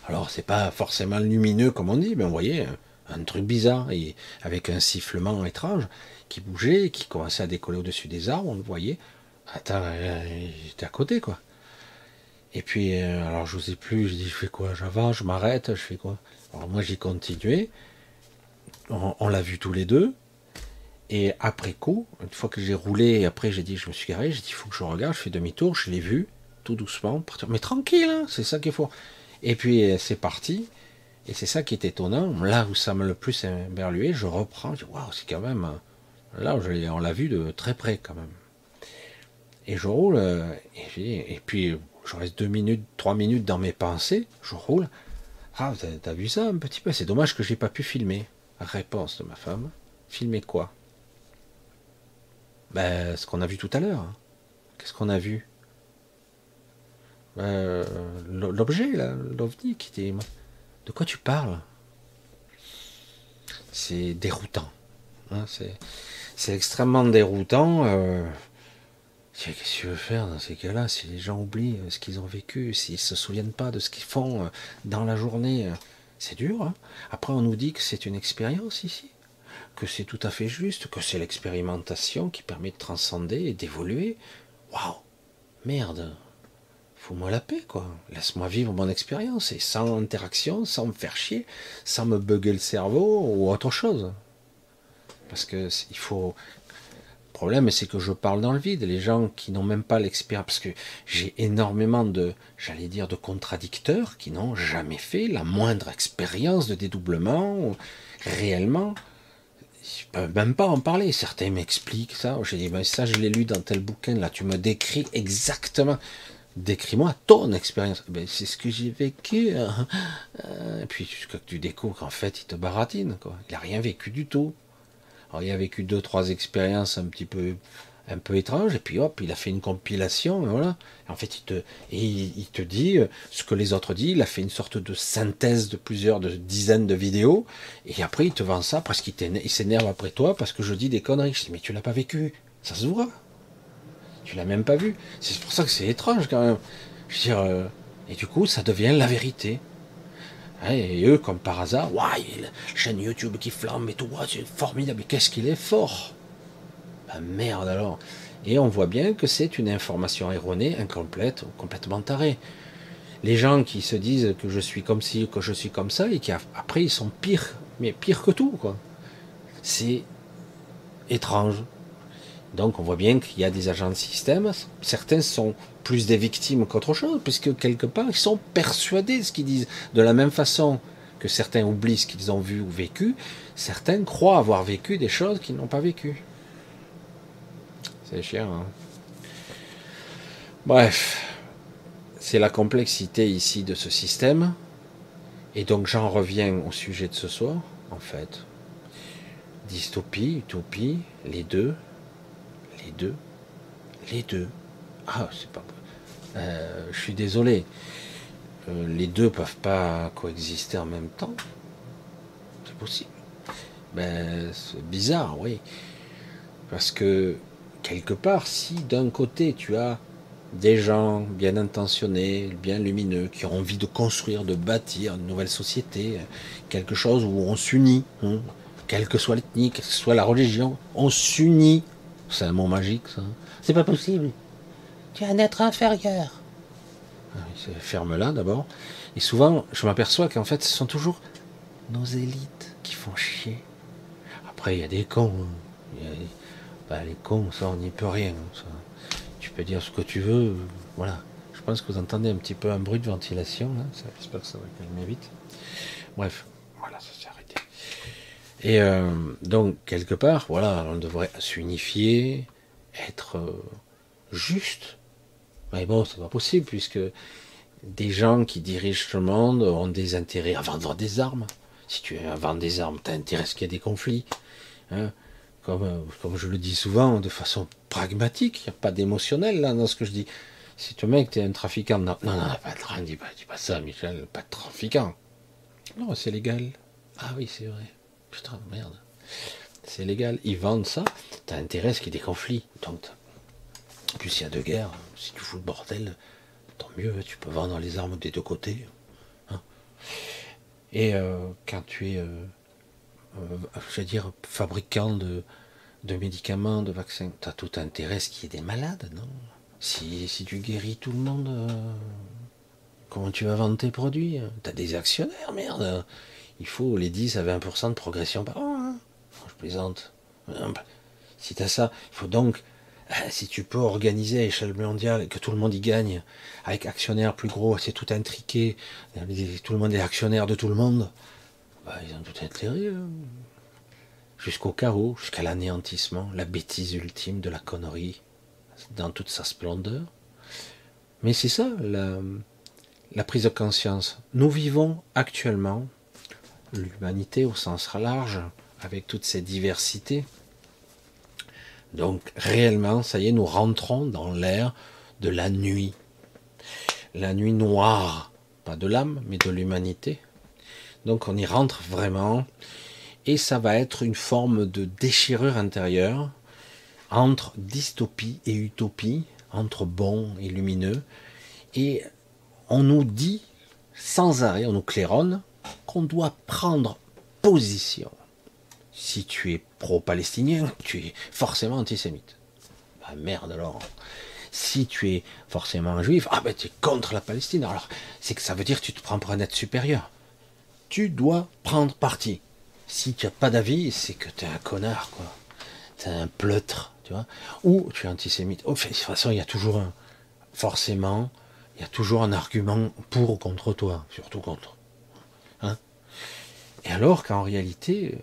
Alors c'est pas forcément lumineux comme on dit, mais on voyait un, truc bizarre, et avec un sifflement étrange qui bougeait, qui commençait à décoller au-dessus des arbres, on le voyait. Attends, il était à côté quoi. Et puis, euh, alors je sais plus, je dis je fais quoi? J'avance, je m'arrête, je fais quoi? Alors moi j'ai continué, on, l'a vu tous les deux, et après coup, une fois que j'ai roulé, après j'ai dit je me suis garé, j'ai dit il faut que je regarde, je fais demi-tour, je l'ai vu, tout doucement, mais tranquille, hein, c'est ça qu'il faut. Et puis euh, c'est parti. Et c'est ça qui est étonnant. Là où ça m'a le plus éberlué, je reprends, je dis waouh, c'est quand même. Euh, là, on l'a vu de très près quand même. Et je roule, euh, et, puis je reste deux minutes, trois minutes dans mes pensées, je roule. Ah, t'as vu ça un petit peu? C'est dommage que j'ai pas pu filmer. Réponse de ma femme. Filmer quoi? Ben, ce qu'on a vu tout à l'heure. Qu'est-ce qu'on a vu? Euh, l'objet, l'ovni qui était. De quoi tu parles? C'est déroutant. Hein, c'est extrêmement déroutant. Euh, qu'est-ce que tu veux faire dans ces cas-là? Si les gens oublient euh, ce qu'ils ont vécu, s'ils se souviennent pas de ce qu'ils font dans la journée, c'est dur. Hein. Après, on nous dit que c'est une expérience ici, que c'est tout à fait juste, que c'est l'expérimentation qui permet de transcender et d'évoluer. Waouh Merde Fous-moi la paix, quoi. Laisse-moi vivre mon expérience et sans interaction, sans me faire chier, sans me bugger le cerveau ou autre chose. Parce que il faut. Le problème, c'est que je parle dans le vide. Les gens qui n'ont même pas l'expérience, parce que j'ai énormément de, j'allais dire, de contradicteurs qui n'ont jamais fait la moindre expérience de dédoublement réellement. Je peux même pas en parler. Certains m'expliquent ça. J'ai dit, ben ça, je l'ai lu dans tel bouquin. Là, tu me décris exactement décris-moi ton expérience. Ben, c'est ce que j'ai vécu. Hein. Euh, et puis que tu découvres qu'en fait, il te baratine. Quoi. Il n'a rien vécu du tout. Alors, il a vécu deux, trois expériences un petit peu, un peu étranges, et puis hop, il a fait une compilation, et voilà. en fait, il te, il, te dit euh, ce que les autres disent. Il a fait une sorte de synthèse de plusieurs de dizaines de vidéos, et après, il te vend ça parce qu'il s'énerve après toi parce que je dis des conneries. Je dis, mais tu l'as pas vécu. Ça se voit. Tu l'as même pas vu. C'est pour ça que c'est étrange quand même. Je veux dire, euh, et du coup, ça devient la vérité. Et eux, comme par hasard, ouais, chaîne YouTube qui flamme et tout, c'est formidable. Qu'est-ce qu'il est fort Ben merde alors. Et on voit bien que c'est une information erronée, incomplète, complètement tarée. Les gens qui se disent que je suis comme ci, que je suis comme ça, et qui après ils sont pires, mais pires que tout, quoi. C'est étrange. Donc on voit bien qu'il y a des agents de système. Certains sont plus des victimes qu'autre chose, puisque quelque part, ils sont persuadés de ce qu'ils disent. De la même façon que certains oublient ce qu'ils ont vu ou vécu, certains croient avoir vécu des choses qu'ils n'ont pas vécues. C'est chiant. Hein Bref, c'est la complexité ici de ce système. Et donc j'en reviens au sujet de ce soir, en fait. Dystopie, utopie, les deux, Les deux Ah, c'est pas. Euh, je suis désolé. Euh, les deux peuvent pas coexister en même temps. C'est possible. Ben, c'est bizarre, oui. Parce que, quelque part, si d'un côté tu as des gens bien intentionnés, bien lumineux, qui ont envie de construire, de bâtir une nouvelle société, quelque chose où on s'unit, hein, quelle que soit l'ethnie, quelle que soit la religion, on s'unit c'est un mot magique, ça. C'est pas possible. Tu es un être inférieur. Ah ferme-la d'abord. Et souvent, je m'aperçois qu'en fait, ce sont toujours nos élites qui font chier. Après, il y a des cons. Hein. Bah, les cons, ça, on n'y peut rien. Tu peux dire ce que tu veux. Voilà. Je pense que vous entendez un petit peu un bruit de ventilation. J'espère que ça va calmer vite. Bref, voilà, ça s'est arrêté. Et euh, donc, quelque part, voilà, on devrait s'unifier, être euh, juste. Mais bon, c'est pas possible, puisque des gens qui dirigent le monde ont des intérêts à vendre des armes. Si tu vendre des armes, tu as intérêt à ce qu'il y ait des conflits. Hein. comme, euh, comme je le dis souvent, de façon pragmatique, il n'y a pas d'émotionnel là dans ce que je dis. Si tu mec, tu es un trafiquant, non, non, non, pas, dis, pas, dis pas ça, Michel, pas de trafiquant. Non, c'est légal. Ah oui, c'est vrai. Putain, merde. C'est légal. Ils vendent ça. T'as intérêt à ce qu'il y ait des conflits. Donc, en plus, il y a deux guerres. Si tu fous le bordel, tant mieux. Tu peux vendre les armes des deux côtés. Hein. Et euh, quand tu es, euh, euh, dire, fabricant de, médicaments, de vaccins, tu as tout intérêt à ce qu'il y ait des malades, non? Si, si tu guéris tout le monde, comment tu vas vendre tes produits? Tu as des actionnaires, merde. Il faut les 10 à 20% de progression par an. Hein. Je plaisante. Si tu as ça, il faut donc euh, si tu peux organiser à échelle mondiale que tout le monde y gagne, avec actionnaires plus gros, c'est tout intriqué, tout le monde est actionnaire de tout le monde, bah, ils ont tout intérêt. Hein. Jusqu'au chaos, jusqu'à l'anéantissement, la bêtise ultime de la connerie, dans toute sa splendeur. Mais c'est ça, la prise de conscience. Nous vivons actuellement l'humanité au sens large, avec toutes ces diversités, donc réellement, ça y est, nous rentrons dans l'ère de la nuit. La nuit noire, pas de l'âme, mais de l'humanité. Donc on y rentre vraiment, et ça va être une forme de déchirure intérieure entre dystopie et utopie, entre bon et lumineux, et on nous dit sans arrêt, on nous claironne qu'on doit prendre position si tu es pro-palestinien, tu es forcément antisémite. Bah merde alors. Si tu es forcément juif, ah ben tu es contre la Palestine. Alors c'est que ça veut dire que tu te prends pour un être supérieur. Tu dois prendre parti. Si tu n'as pas d'avis, c'est que tu es un connard, quoi. Tu es un pleutre, tu vois. Ou tu es antisémite. de toute façon, il y a toujours un. Forcément, il y a toujours un argument pour ou contre toi, surtout contre. Et alors qu'en réalité,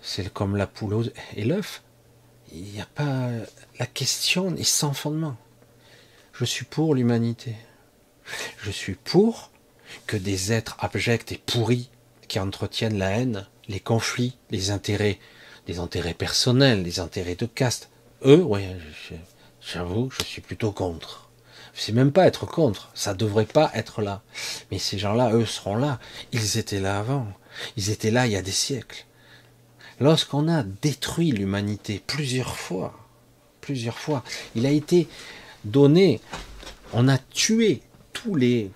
c'est comme la poule et l'œuf. Il n'y a pas. La question est sans fondement. Je suis pour l'humanité. Je suis pour que des êtres abjects et pourris qui entretiennent la haine, les conflits, les intérêts, des intérêts personnels, des intérêts de caste, eux, oui, j'avoue, je suis plutôt contre. C'est même pas être contre, ça devrait pas être là. Mais ces gens-là, eux, seront là. Ils étaient là avant. Ils étaient là il y a des siècles. Lorsqu'on a détruit l'humanité plusieurs fois, plusieurs fois, il a été donné, on a tué tous les,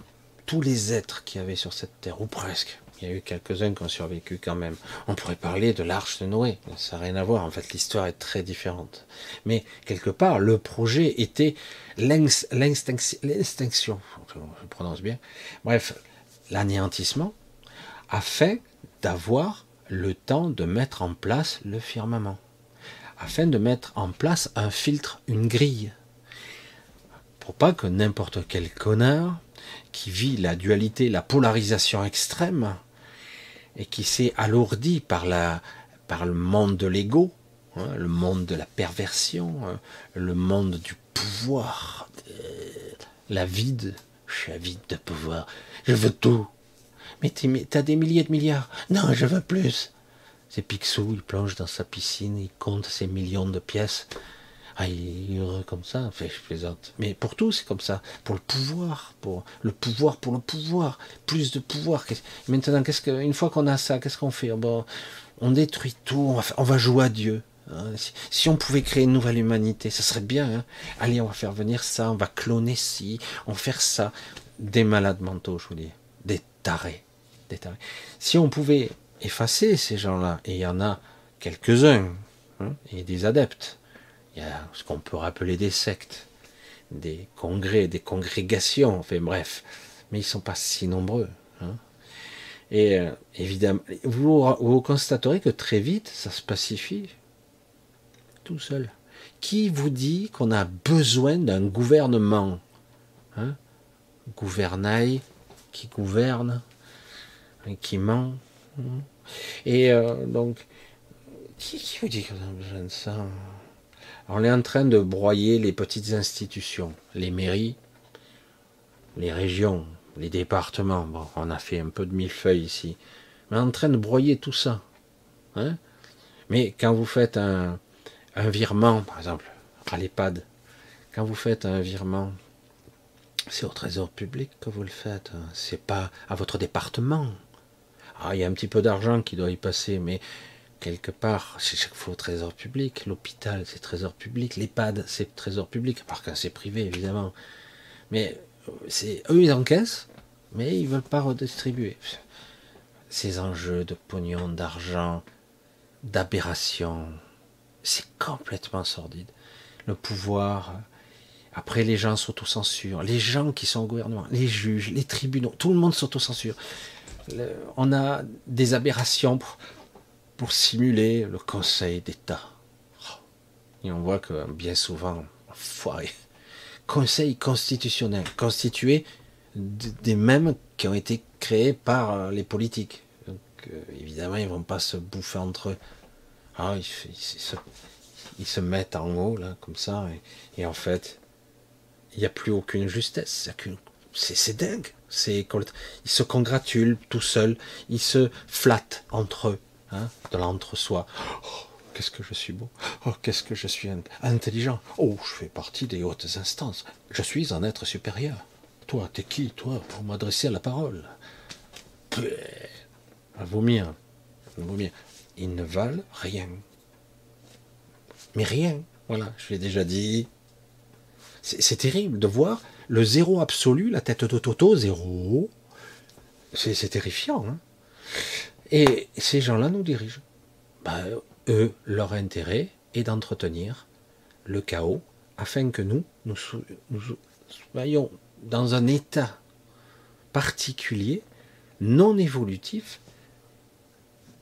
tous les êtres qui y avait sur cette terre, ou presque. Il y a eu quelques-uns qui ont survécu quand même. On pourrait parler de l'arche de Noé. Ça n'a rien à voir. En fait, l'histoire est très différente. Mais quelque part, le projet était l'extinction. Je prononce bien. Bref, l'anéantissement a fait d'avoir le temps de mettre en place le firmament, afin de mettre en place un filtre, une grille, pour pas que n'importe quel connard qui vit la dualité, la polarisation extrême, et qui s'est alourdi par, la, par le monde de l'ego, hein, le monde de la perversion, hein, le monde du pouvoir, la vide, je suis avide de pouvoir, je veux tout, mais t'as des milliers de milliards. Non, je veux plus. C'est Picsou, il plonge dans sa piscine, il compte ses millions de pièces. Ah, il est heureux comme ça, enfin, je plaisante. Mais pour tout, c'est comme ça. Pour le pouvoir, pour le pouvoir, pour le pouvoir, plus de pouvoir. Maintenant, qu'est-ce que, une fois qu'on a ça, qu'est-ce qu'on fait? Bon, On détruit tout, on va, jouer à Dieu. Hein. Si, on pouvait créer une nouvelle humanité, ça serait bien. Hein. Allez, on va faire venir ça, on va cloner ci, on va faire ça. Des malades mentaux, je vous dis. Des tarés. Si on pouvait effacer ces gens-là, et il y en a quelques-uns, hein, et des adeptes, il y a ce qu'on peut rappeler des sectes, des congrès, des congrégations, enfin bref, mais ils sont pas si nombreux. Hein. Et euh, évidemment, vous, vous constaterez que très vite, ça se pacifie tout seul. Qui vous dit qu'on a besoin d'un gouvernement hein? Gouvernail qui gouverne, qui ment. Hein Et euh, donc, qui, vous dit a besoin de ça? On est en train de broyer les petites institutions, les mairies, les régions, les départements. Bon, on a fait un peu de millefeuille ici. On est en train de broyer tout ça. Hein Mais quand vous faites un, virement, par exemple, à l'EHPAD, quand vous faites un virement, c'est au trésor public que vous le faites, hein. c'est pas à votre département. Ah, il y a un petit peu d'argent qui doit y passer, mais quelque part, c'est chaque fois au trésor public. L'hôpital, c'est trésor public. l'EHPAD, c'est trésor public, par quand c'est privé, évidemment. Mais c'est eux, ils encaissent, mais ils veulent pas redistribuer. Ces enjeux de pognon, d'argent, d'aberration, c'est complètement sordide. Le pouvoir. Après, les gens s'autocensurent. Les gens qui sont au gouvernement, les juges, les tribunaux, tout le monde s'autocensure. On a des aberrations pour, simuler le Conseil d'État. Et on voit que bien souvent, foiré. Conseil constitutionnel, constitué des mêmes qui ont été créés par euh, les politiques. Donc, euh, évidemment, ils vont pas se bouffer entre eux. Ah, ils, se, mettent en haut, là, comme ça, et, en fait, il n'y a plus aucune justesse. C'est dingue. Ils se congratulent tout seuls, ils se flattent entre eux, hein, de l'entre-soi. Oh, qu'est-ce que je suis beau. Oh, qu'est-ce que je suis intelligent. Oh, je fais partie des hautes instances. Je suis un être supérieur. Toi, t'es qui, toi, pour m'adresser à la parole? À vomir. À vomir ils ne valent rien. Mais rien, voilà, je l'ai déjà dit. C'est terrible de voir le zéro absolu, la tête de Toto, zéro. C'est terrifiant. Hein. Et ces gens-là nous dirigent. Bah, eux, leur intérêt est d'entretenir le chaos afin que nous, nous, nous soyons dans un état particulier, non évolutif,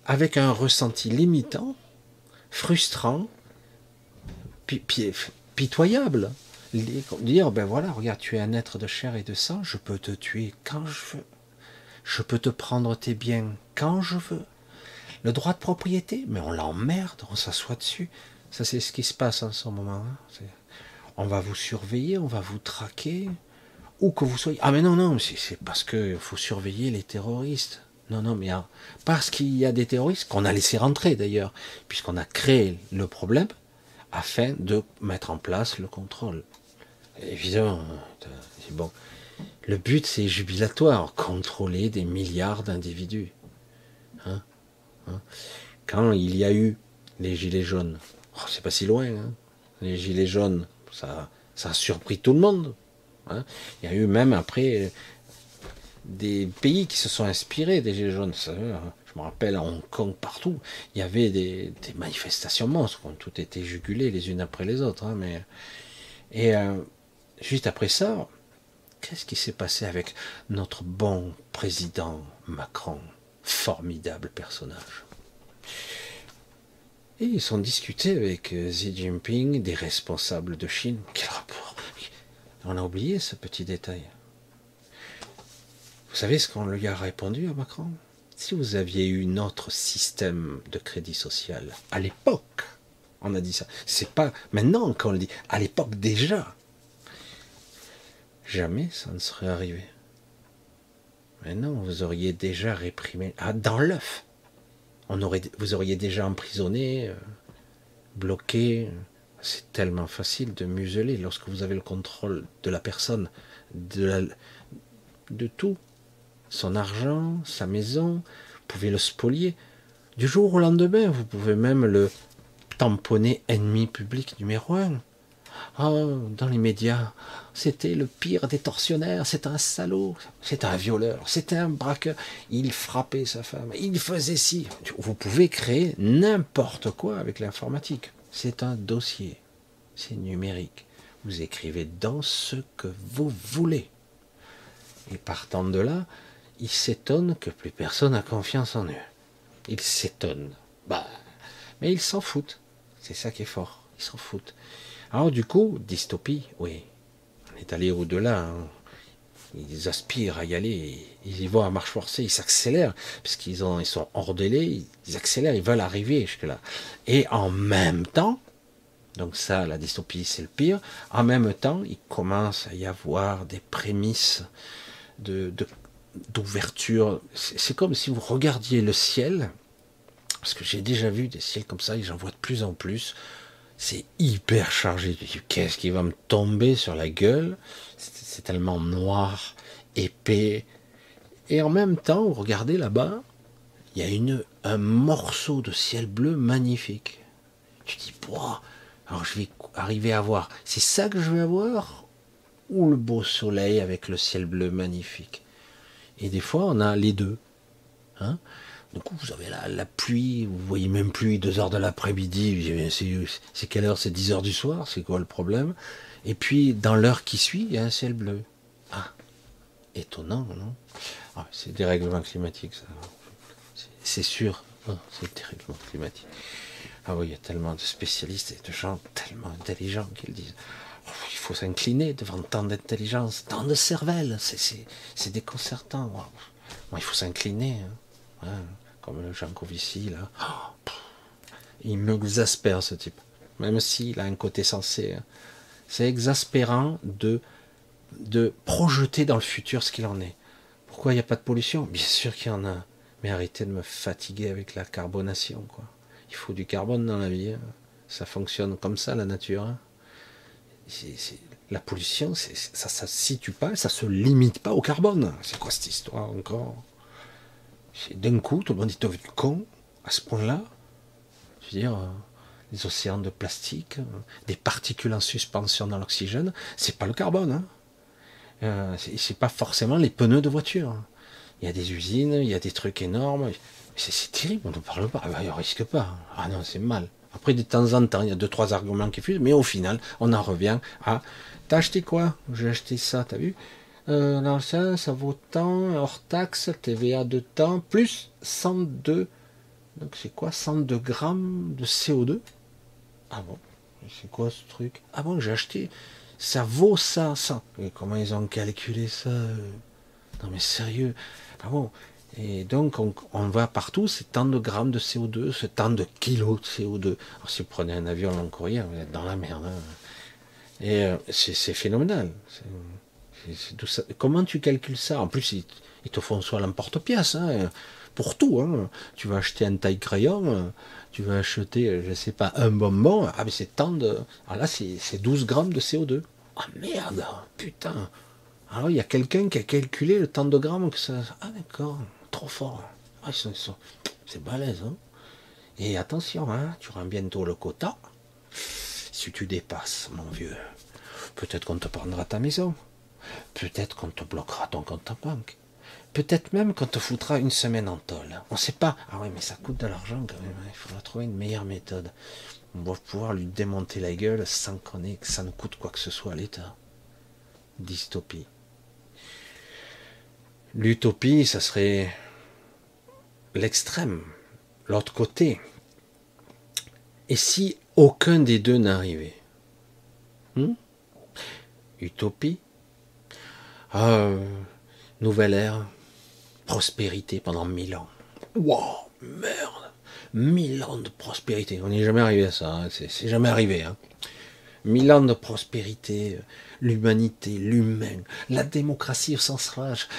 avec un ressenti limitant, frustrant, pitoyable. Dire, ben voilà, regarde, tu es un être de chair et de sang, je peux te tuer quand je veux. Je peux te prendre tes biens quand je veux. Le droit de propriété, mais on l'emmerde, on s'assoit dessus. Ça, c'est ce qui se passe en ce moment. Hein. On va vous surveiller, on va vous traquer, où que vous soyez. Ah, mais non, non, c'est parce qu'il faut surveiller les terroristes. Non, non, mais hein, parce qu'il y a des terroristes qu'on a laissé rentrer d'ailleurs, puisqu'on a créé le problème afin de mettre en place le contrôle. Évidemment, bon. Le but, c'est jubilatoire, contrôler des milliards d'individus. Hein, hein? Quand il y a eu les gilets jaunes, oh, c'est pas si loin, hein. les gilets jaunes, ça, a surpris tout le monde. Il y a eu même après des pays qui se sont inspirés des Gilets jaunes. Je me rappelle à Hong Kong, partout, il y avait des, manifestations monstres, ont toutes été jugulées les unes après les autres. Hein, mais... Et euh, juste après ça, qu'est-ce qui s'est passé avec notre bon président Macron? Formidable personnage. Et ils sont discutés avec euh, Xi Jinping, des responsables de Chine. Quel rapport? On a oublié ce petit détail. Vous savez ce qu'on lui a répondu à Macron? Si vous aviez eu notre système de crédit social à l'époque, on a dit ça. C'est pas maintenant qu'on le dit, à l'époque déjà. Jamais ça ne serait arrivé. Maintenant, vous auriez déjà réprimé. Ah, dans l'œuf. On aurait, vous auriez déjà emprisonné, euh, bloqué. C'est tellement facile de museler lorsque vous avez le contrôle de la personne, de, de tout son argent, sa maison, vous pouvez le spolier. Du jour au lendemain, vous pouvez même le tamponner ennemi public numéro un. Oh, dans les médias, c'était le pire des tortionnaires, c'est un salaud, c'est un violeur, c'est un braqueur, il frappait sa femme, il faisait ci. Vous pouvez créer n'importe quoi avec l'informatique. C'est un dossier, c'est numérique. Vous écrivez dans ce que vous voulez. Et partant de là, il s'étonne que plus personne n'a confiance en eux. Il s'étonne. Bah, mais ils s'en foutent. C'est ça qui est fort. Ils s'en foutent. Alors du coup, dystopie, oui. On est allé au-delà. Hein. Ils aspirent à y aller. Ils y vont à marche forcée. Ils s'accélèrent. Puisqu'ils ils sont hors délai. Ils accélèrent. Ils veulent arriver jusque-là. Et en même temps, donc ça, la dystopie, c'est le pire. En même temps, il commence à y avoir des prémices d'ouverture. C'est comme si vous regardiez le ciel, parce que j'ai déjà vu des ciels comme ça et j'en vois de plus en plus. C'est hyper chargé. Qu'est-ce qui va me tomber sur la gueule? C'est tellement noir, épais. Et en même temps, regardez là-bas, il y a un morceau de ciel bleu magnifique. Tu dis, boah, alors je vais arriver à voir. C'est ça que je vais avoir? Ou le beau soleil avec le ciel bleu magnifique? Et des fois, on a les deux. Hein du coup, vous avez la, pluie, vous voyez même pluie, deux heures de l'après-midi, c'est quelle heure? C'est 10 heures du soir, c'est quoi le problème? Et puis, dans l'heure qui suit, il y a un ciel bleu. Ah, étonnant, non? Ah, C'est des règlements climatiques, ça. C'est sûr, oh, c'est des règlements climatiques. Ah oui, il y a tellement de spécialistes et de gens tellement intelligents qui le disent il faut s'incliner devant tant d'intelligence, tant de cervelle, c'est déconcertant. il faut s'incliner, hein. Comme le Jean Covici, là. Oh, il m'exaspère, ce type. Même s'il a un côté sensé. Hein. C'est exaspérant de, de projeter dans le futur ce qu'il en est. Pourquoi il n'y a pas de pollution? Bien sûr qu'il y en a. Mais arrêtez de me fatiguer avec la carbonation, quoi. Il faut du carbone dans la vie. Hein. Ça fonctionne comme ça, la nature la pollution, ça ne se situe pas, ça se limite pas au carbone. C'est quoi cette histoire encore? D'un coup, tout le monde est devenu con à ce point-là? Je veux dire, euh, les océans de plastique, euh, des particules en suspension dans l'oxygène, c'est pas le carbone. Hein. Euh, c'est pas forcément les pneus de voiture. Il y a des usines, il y a des trucs énormes. C'est terrible, on ne parle pas. Il ne risque pas. Ah non, c'est mal. Après, de temps en temps, il y a deux, trois arguments qui fusent, mais au final, on en revient à T'as acheté quoi? J'ai acheté ça, t'as vu? Euh, ça, vaut tant, hors taxe, TVA de temps, plus 102. Donc c'est quoi 102 grammes de CO2 Ah bon C'est quoi ce truc? Ah bon, j'ai acheté. Ça vaut ça, ça. Mais comment ils ont calculé ça? Non mais sérieux. Ah bon et donc, on, va partout, c'est tant de grammes de CO2, c'est tant de kilos de CO2. Alors, si vous prenez un avion long courrier, vous êtes dans la merde. Hein. Et euh, c'est phénoménal. Comment tu calcules ça? En plus, ils, te font soit l'emporte-pièce, hein, pour tout. Hein. Tu vas acheter un taille crayon, tu vas acheter, je sais pas, un bonbon. Ah, mais c'est tant de. Alors là, c'est 12 grammes de CO2. Ah merde, putain. Alors, il y a quelqu'un qui a calculé le temps de grammes que ça. Ah, d'accord trop fort. Ah, c'est balèze. Hein Et attention, hein, tu rends bientôt le quota. Si tu dépasses, mon vieux, peut-être qu'on te prendra ta maison. Peut-être qu'on te bloquera ton compte en banque. Peut-être même qu'on te foutra une semaine en tôle. On ne sait pas. Ah oui, mais ça coûte de l'argent quand même. Hein. Il faudra trouver une meilleure méthode. On va pouvoir lui démonter la gueule sans qu'on ait, que ça ne coûte quoi que ce soit à l'État. Dystopie. L'utopie, ça serait l'extrême, l'autre côté. Et si aucun des deux n'arrivait? Hmm? Utopie ah, Nouvelle ère Prospérité pendant mille ans. Wow, merde Mille ans de prospérité. On n'est jamais arrivé à ça. Hein. C'est jamais arrivé. Hein. Mille ans de prospérité, l'humanité, l'humain, la démocratie au sens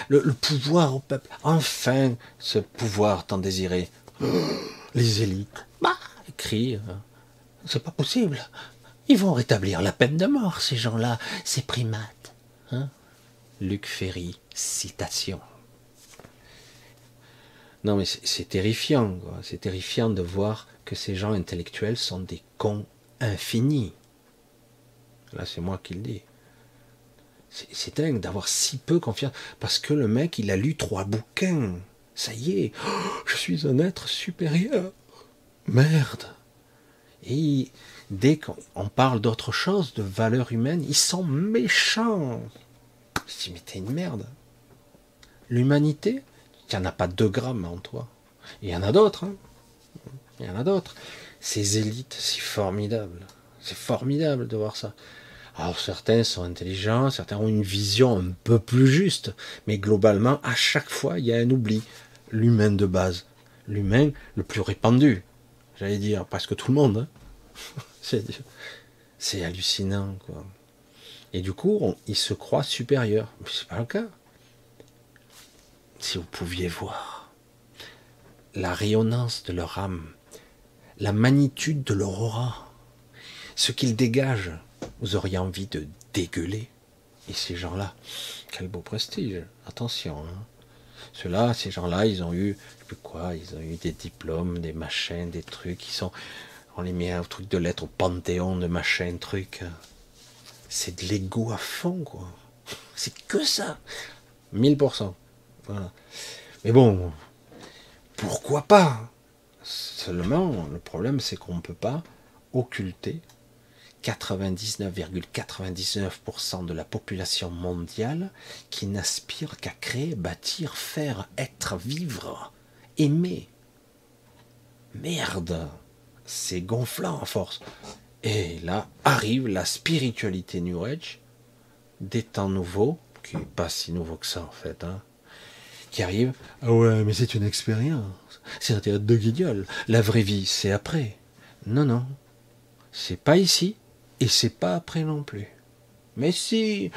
le, pouvoir au peuple. Enfin, ce pouvoir tant désiré. [GASPS] Les élites, bah, crient. Euh, c'est pas possible. Ils vont rétablir la peine de mort, ces gens-là, ces primates. Luc Ferry, citation. Non, mais c'est terrifiant. C'est terrifiant de voir que ces gens intellectuels sont des cons infinis. Là, c'est moi qui le dis. C'est dingue d'avoir si peu confiance. Parce que le mec, il a lu trois bouquins. Ça y est, je suis un être supérieur. Merde. Et dès qu'on parle d'autre chose, de valeur humaine, ils sont méchants. Je dis, mais t'es une merde. L'humanité, il n'y en a pas deux grammes en toi. Il y en a d'autres. Hein. Il y en a d'autres. Ces élites, c'est formidable. C'est formidable de voir ça. Alors certains sont intelligents, certains ont une vision un peu plus juste, mais globalement, à chaque fois, il y a un oubli. L'humain de base, l'humain le plus répandu, j'allais dire presque tout le monde. Hein. [LAUGHS] c'est hallucinant, quoi. Et du coup, il se croit supérieur. Mais c'est pas le cas. Si vous pouviez voir la rayonnance de leur âme, la magnitude de leur aura, ce qu'ils dégagent, vous auriez envie de dégueuler. Et ces gens-là, quel beau prestige. Attention. Hein. Ceux-là, ces gens-là, ils ont eu, je quoi, ils ont eu des diplômes, des machins, des trucs. Ils sont, on les met au truc de lettres, au panthéon de machins, trucs. C'est de l'ego à fond, quoi. C'est que ça. 1000%. Voilà. Mais bon, pourquoi pas? Seulement, le problème, c'est qu'on ne peut pas occulter 99,99% de la population mondiale qui n'aspire qu'à créer, bâtir, faire, être, vivre, aimer. Merde, c'est gonflant à force. Et là arrive la spiritualité New Age, des temps nouveaux, qui n'est pas si nouveau que ça en fait, hein, qui arrive. Ah ouais, mais c'est une expérience. C'est un théâtre de guignol. La vraie vie, c'est après. Non, non. C'est pas ici, et c'est pas après non plus. Mais si,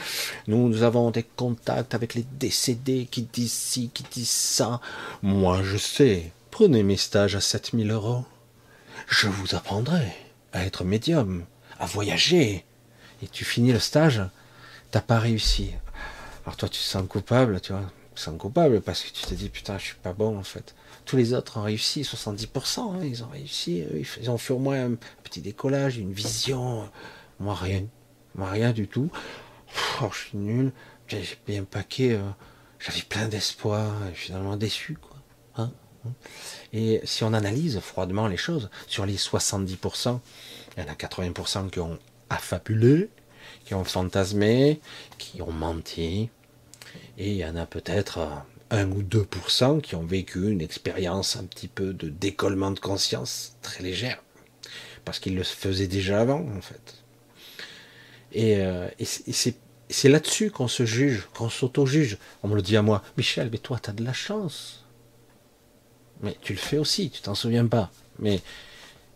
nous avons des contacts avec les décédés qui disent ci, qui disent ça. Moi, je sais. Prenez mes stages à 7000 euros. Je vous apprendrai à être médium, à voyager. Et tu finis le stage, t'as pas réussi. Alors toi, tu te sens coupable, tu vois. Tu sens coupable parce que tu te dis, putain, je suis pas bon, en fait. Tous les autres ont réussi, 70%, hein, ils ont réussi. Ils ont fait au moins un petit décollage, une vision. Moi, rien. Moi, rien du tout. Je suis nul. J'ai payé un paquet. Euh, j'avais plein d'espoir. Finalement déçu, quoi. Hein, hein. Et si on analyse froidement les choses, sur les 70%, il y en a 80% qui ont affabulé, qui ont fantasmé, qui ont menti. Et il y en a peut-être 1 ou 2% qui ont vécu une expérience un petit peu de décollement de conscience très légère. Parce qu'ils le faisaient déjà avant, en fait. Et, euh, c'est là-dessus qu'on se juge, qu'on s'auto-juge. On me le dit à moi, Michel, mais toi, tu as de la chance. Mais tu le fais aussi, tu t'en souviens pas. Mais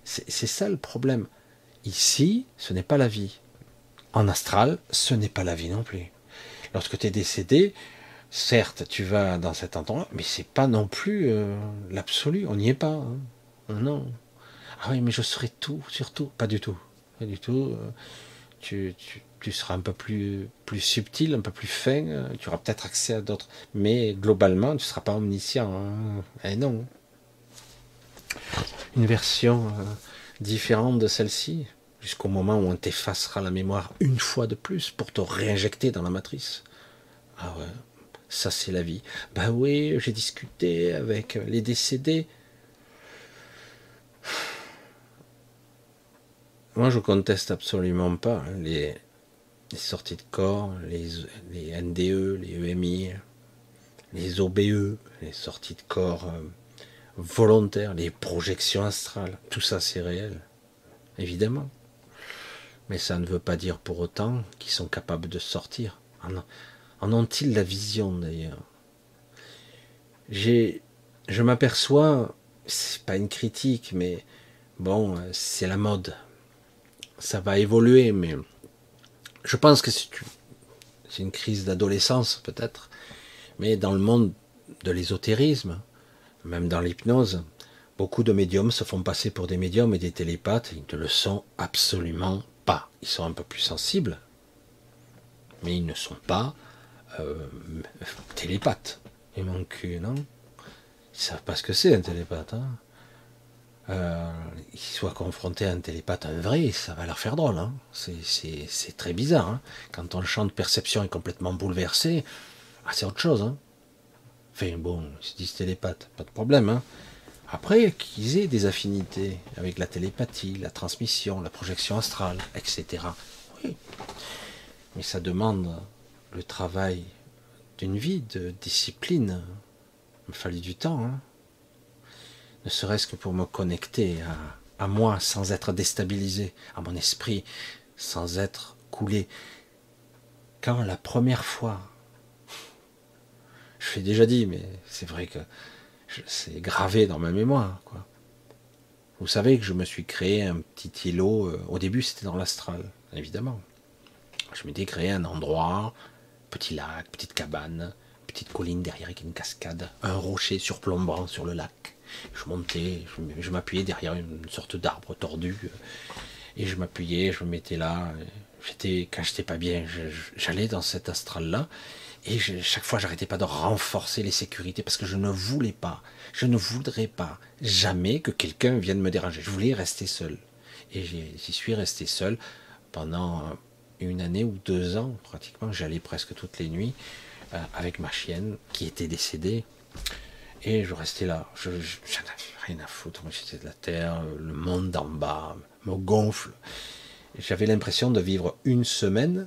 c'est ça le problème. Ici, ce n'est pas la vie. En astral, ce n'est pas la vie non plus. Lorsque tu es décédé, certes, tu vas dans cet endroit, mais c'est pas non plus euh, l'absolu. On n'y est pas. Hein. Non. Ah oui, mais je serai tout, surtout. Pas du tout. Pas du tout. Euh tu, seras un peu plus, plus subtil, un peu plus fin, euh, tu auras peut-être accès à d'autres. Mais globalement, tu ne seras pas omniscient. Hein. Eh non. Une version euh, différente de celle-ci, jusqu'au moment où on t'effacera la mémoire une fois de plus pour te réinjecter dans la matrice. Ah ouais, ça c'est la vie. Bah oui, j'ai discuté avec les décédés. Moi, je conteste absolument pas hein, les, sorties de corps, les, NDE, les EMI, les OBE, les sorties de corps euh, volontaires, les projections astrales. Tout ça, c'est réel, évidemment. Mais ça ne veut pas dire pour autant qu'ils sont capables de sortir. En, ont-ils la vision d'ailleurs? Je m'aperçois, c'est pas une critique, mais bon, euh, c'est la mode ça va évoluer, mais je pense que c'est une crise d'adolescence peut-être, mais dans le monde de l'ésotérisme, même dans l'hypnose, beaucoup de médiums se font passer pour des médiums et des télépathes, ils ne le sont absolument pas. Ils sont un peu plus sensibles, mais ils ne sont pas euh, télépathes. Ils manquent, non? Ils savent pas ce que c'est un télépathe. Hein euh, qu'ils soient confrontés à un télépathe, un vrai, ça va leur faire drôle. Hein. C'est très bizarre. Hein. Quand ton champ de perception est complètement bouleversé, ah, c'est autre chose. Hein. Enfin bon, ils se disent télépathe, pas de problème. Hein. Après, qu'ils aient des affinités avec la télépathie, la transmission, la projection astrale, etc. Oui. Mais ça demande le travail d'une vie de discipline. Il me fallu du temps. Hein. ne serait-ce que pour me connecter à moi sans être déstabilisé, à mon esprit sans être coulé. Quand la première fois, je l'ai déjà dit, mais c'est vrai que c'est gravé dans ma mémoire. Vous savez que je me suis créé un petit îlot, euh, au début c'était dans l'astral, évidemment. Je m'étais créé un endroit, petit lac, petite cabane, petite colline derrière avec une cascade, un rocher surplombant sur le lac. Je montais, je m'appuyais derrière une sorte d'arbre tordu, euh, et je m'appuyais, je me mettais là. J'étais, quand j'étais pas bien, j'allais dans cet astral-là, et chaque fois, j'arrêtais pas de renforcer les sécurités parce que je ne voulais pas, je ne voudrais pas jamais que quelqu'un vienne me déranger. Je voulais rester seul. Et j'y suis resté seul pendant une année ou deux ans, pratiquement. J'allais presque toutes les nuits euh, avec ma chienne qui était décédée. Et je restais là. Je, n'avais rien à foutre. J'étais de la terre, le monde d'en bas me gonfle. J'avais l'impression de vivre une semaine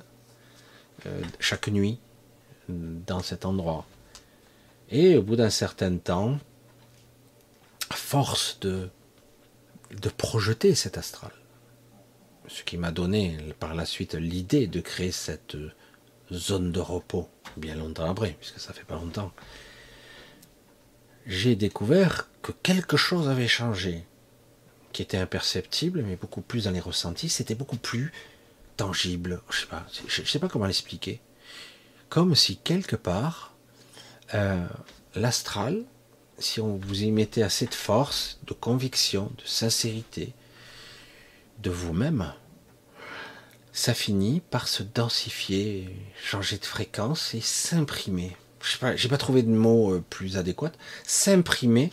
euh, chaque nuit dans cet endroit. Et au bout d'un certain temps, force de, de projeter cet astral, ce qui m'a donné par la suite l'idée de créer cette zone de repos, bien longtemps après, puisque ça fait pas longtemps, j'ai découvert que quelque chose avait changé, qui était imperceptible, mais beaucoup plus dans les ressentis, c'était beaucoup plus tangible. Je sais sais pas comment l'expliquer comme si quelque part, euh, l'astral, si on vous y mettait assez de force, de conviction, de sincérité, de vous-même, ça finit par se densifier, changer de fréquence et s'imprimer. Je sais pas, trouvé de mot euh, plus adéquat. S'imprimer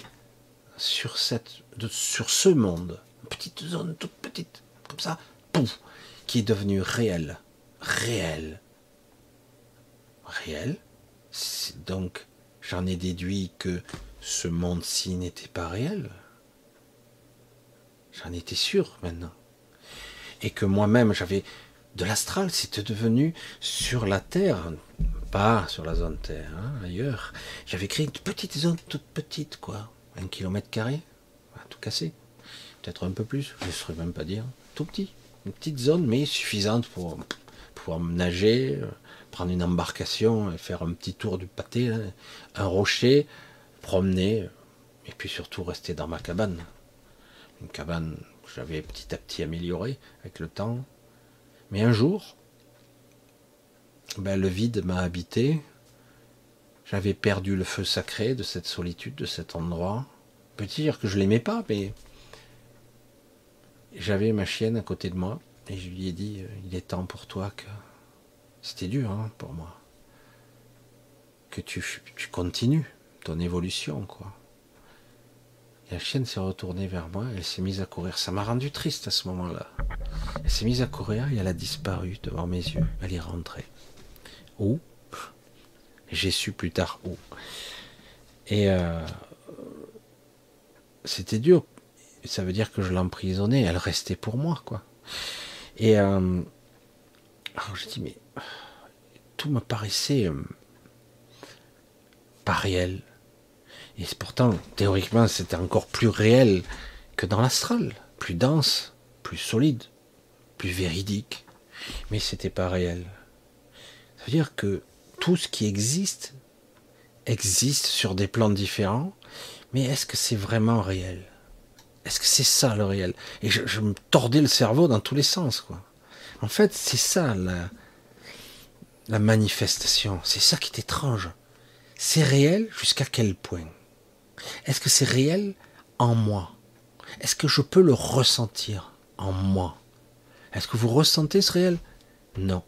sur sur ce monde, une petite zone toute petite, comme ça, pouf, qui est devenu réel, réel, réel. Donc, j'en ai déduit que ce monde-ci n'était pas réel. J'en étais sûr maintenant. Et que moi-même, j'avais de l'astral, c'était devenu sur la Terre, pas sur la zone Terre, hein, ailleurs. J'avais créé une petite zone toute petite, quoi. Un kilomètre carré, tout cassé. Peut-être un peu plus, je ne saurais même pas dire. Tout petit. Une petite zone, mais suffisante pour pouvoir nager, prendre une embarcation et faire un petit tour du pâté, un rocher, promener, et puis surtout rester dans ma cabane. Une cabane que j'avais petit à petit améliorée avec le temps. Mais un jour, ben, le vide m'a habité. J'avais perdu le feu sacré de cette solitude, de cet endroit. Peut dire que je l'aimais pas, mais j'avais ma chienne à côté de moi et je lui ai dit il est temps pour toi que c'était dur hein, pour moi. Que tu, continues ton évolution, quoi. La chienne s'est retournée vers moi, elle s'est mise à courir. Ça m'a rendu triste à ce moment-là. Elle s'est mise à courir et elle a disparu devant mes yeux. Elle est rentrée. Où? J'ai su plus tard où. Et euh, c'était dur. Ça veut dire que je l'emprisonnais. Elle restait pour moi, quoi. Et euh, alors j'ai dit, mais tout me paraissait euh, pas réel. Et pourtant, théoriquement, c'était encore plus réel que dans l'astral, plus dense, plus solide, plus véridique. Mais c'était pas réel. Ça veut dire que tout ce qui existe existe sur des plans différents, mais est-ce que c'est vraiment réel? Est-ce que c'est ça le réel? Et je, je, me tordais le cerveau dans tous les sens, quoi. En fait, c'est ça la, manifestation. C'est ça qui est étrange. C'est réel jusqu'à quel point? Est-ce que c'est réel en moi? Est-ce que je peux le ressentir en moi? Est-ce que vous ressentez ce réel? Non.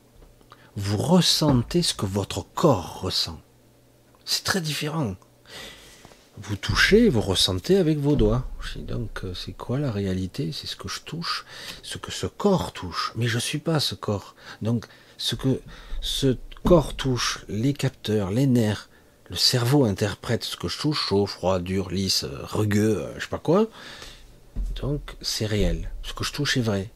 Vous ressentez ce que votre corps ressent. C'est très différent. Vous touchez, vous ressentez avec vos doigts. Donc, euh, c'est quoi la réalité? C'est ce que je touche, ce que ce corps touche. Mais je ne suis pas ce corps. Donc, ce que ce corps touche, les capteurs, les nerfs, Le cerveau interprète ce que je touche, chaud, froid, dur, lisse, rugueux, je sais pas quoi. Donc c'est réel. Ce que je touche est vrai.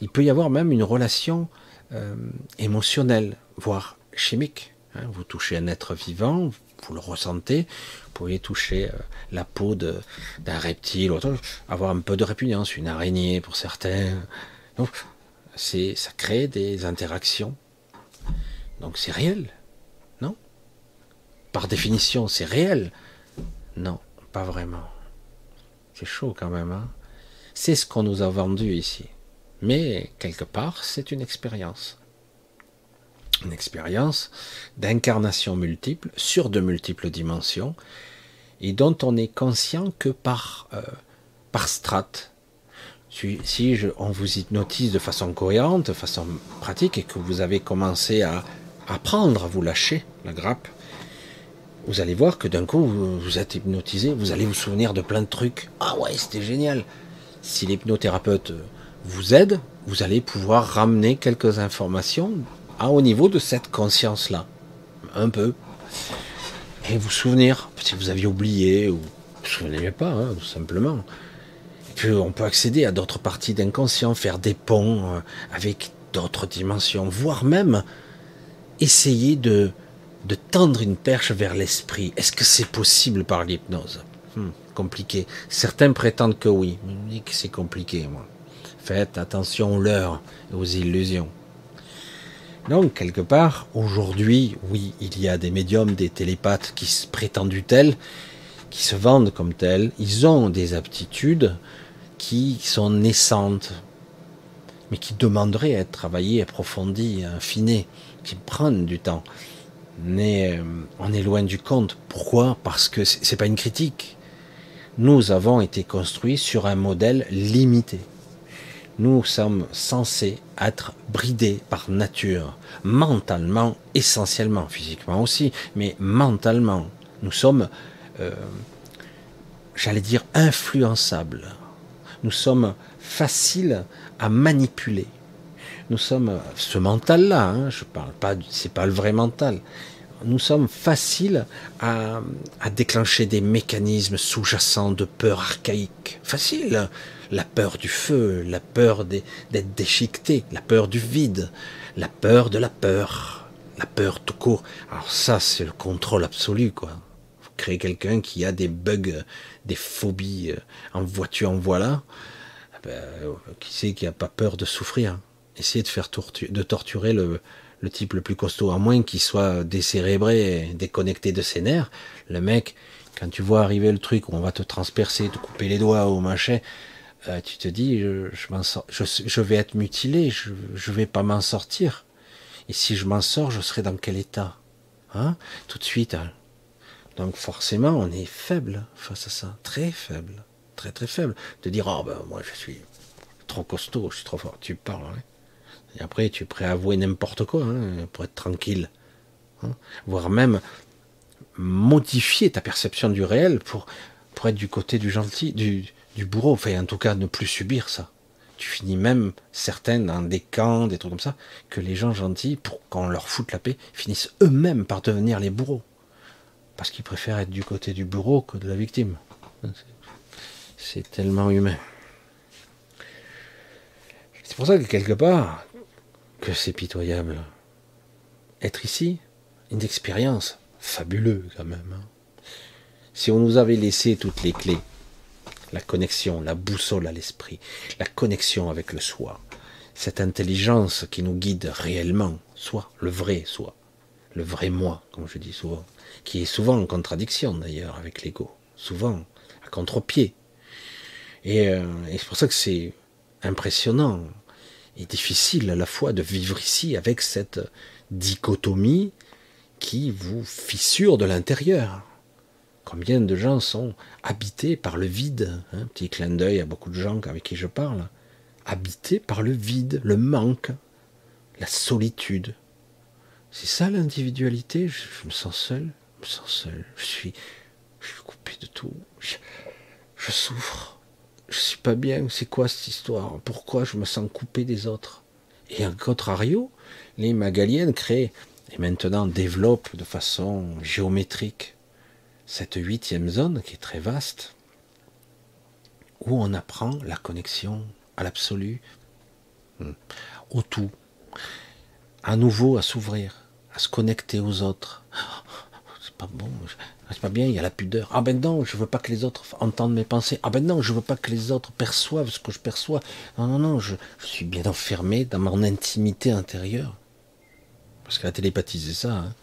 Il peut y avoir même une relation euh, émotionnelle, voire chimique. Hein. Vous touchez un être vivant, vous le ressentez. Vous pouvez toucher euh, la peau d'un reptile, avoir un peu de répugnance, une araignée pour certains. Donc, c'est, ça crée des interactions. Donc c'est réel, non? Par définition, c'est réel? Non, pas vraiment. C'est chaud quand même. Hein c'est ce qu'on nous a vendu ici. Mais quelque part, c'est une expérience. Une expérience d'incarnation multiple sur de multiples dimensions et dont on est conscient que par, euh, par strate. Si, on vous hypnotise de façon cohérente, de façon pratique, et que vous avez commencé à apprendre à vous lâcher la grappe, vous allez voir que d'un coup, vous, êtes hypnotisé, vous allez vous souvenir de plein de trucs. Ah ouais, c'était génial. Si l'hypnothérapeute vous aide, vous allez pouvoir ramener quelques informations à, au niveau de cette conscience-là. Un peu. Et vous souvenir, si vous aviez oublié, ou vous ne vous souvenez pas, hein, tout simplement. Et puis on peut accéder à d'autres parties d'inconscient, faire des ponts euh, avec d'autres dimensions, voire même essayer de tendre une perche vers l'esprit. Est-ce que c'est possible par l'hypnose? Hmm, Compliqué. Certains prétendent que oui, mais que c'est compliqué. Faites attention aux leurres et aux illusions. Donc, quelque part, aujourd'hui, oui, il y a des médiums, des télépathes qui se prétendent tels, qui se vendent comme tels. Ils ont des aptitudes qui sont naissantes, mais qui demanderaient à être travaillées, approfondies, affinées, qui prennent du temps mais euh, on est loin du compte. Pourquoi? Parce que c'est pas une critique. Nous avons été construits sur un modèle limité. Nous sommes censés être bridés par nature, mentalement, essentiellement, physiquement aussi, mais mentalement. Nous sommes, euh, j'allais dire, influençables. Nous sommes faciles à manipuler. Nous sommes ce mental-là. Hein, je parle pas, c'est pas le vrai mental nous sommes faciles à, déclencher des mécanismes sous-jacents de peur archaïque. Facile. La peur du feu, la peur d'être déchiqueté, la peur du vide, la peur de la peur, la peur tout court. Alors ça, c'est le contrôle absolu, quoi. Vous créez quelqu'un qui a des bugs, des phobies, euh, en voiture, en voilà. Eh ben, qui sait qui a pas peur de souffrir Essayez de faire de torturer le, type le plus costaud, à moins qu'il soit décérébré déconnecté de ses nerfs, le mec, quand tu vois arriver le truc où on va te transpercer, te couper les doigts au machin, euh, tu te dis, je, vais être mutilé, je, je vais pas m'en sortir. Et si je m'en sors, je serai dans quel état hein? Tout de suite. Hein Donc forcément, on est faible face à ça, très faible, très très faible. De dire, oh ben moi je suis trop costaud, je suis trop fort. Tu parles, hein et après, tu es prêt à avouer n'importe quoi hein, pour être tranquille. Hein, voire même modifier ta perception du réel pour, pour être du côté du gentil, du, du bourreau. Enfin, en tout cas, ne plus subir ça. Tu finis même, certains, dans des camps, des trucs comme ça, que les gens gentils, pour qu'on leur foute la paix, finissent eux-mêmes par devenir les bourreaux. Parce qu'ils préfèrent être du côté du bourreau que de la victime. C'est tellement humain. C'est pour ça que quelque part, que c'est pitoyable. Être ici, une expérience fabuleuse quand même. Hein. Si on nous avait laissé toutes les clés, la connexion, la boussole à l'esprit, la connexion avec le soi, cette intelligence qui nous guide réellement, soit le vrai soi, le vrai moi, comme je dis souvent, qui est souvent en contradiction d'ailleurs avec l'ego, souvent à contre-pied. Et, euh, et c'est pour ça que c'est impressionnant est difficile à la fois de vivre ici avec cette dichotomie qui vous fissure de l'intérieur. Combien de gens sont habités par le vide Un hein, petit clin d'œil à beaucoup de gens avec qui je parle. Habités par le vide, le manque, la solitude. C'est ça l'individualité? Je, me sens seul, je me sens seul. Je suis, coupé de tout. je souffre je suis pas bien, c'est quoi cette histoire? Pourquoi je me sens coupé des autres? Et en contrario, les Magaliennes créent et maintenant développe de façon géométrique cette huitième zone qui est très vaste, où on apprend la connexion à l'absolu, hmm, au tout, à nouveau à s'ouvrir, à se connecter aux autres. C'est pas bon, c'est pas bien, il y a la pudeur. Ah ben non, je veux pas que les autres entendent mes pensées. Ah ben non, je veux pas que les autres perçoivent ce que je perçois. Non, non, non, je, suis bien enfermé dans mon intimité intérieure. Parce que la télépathie, ça. Hein.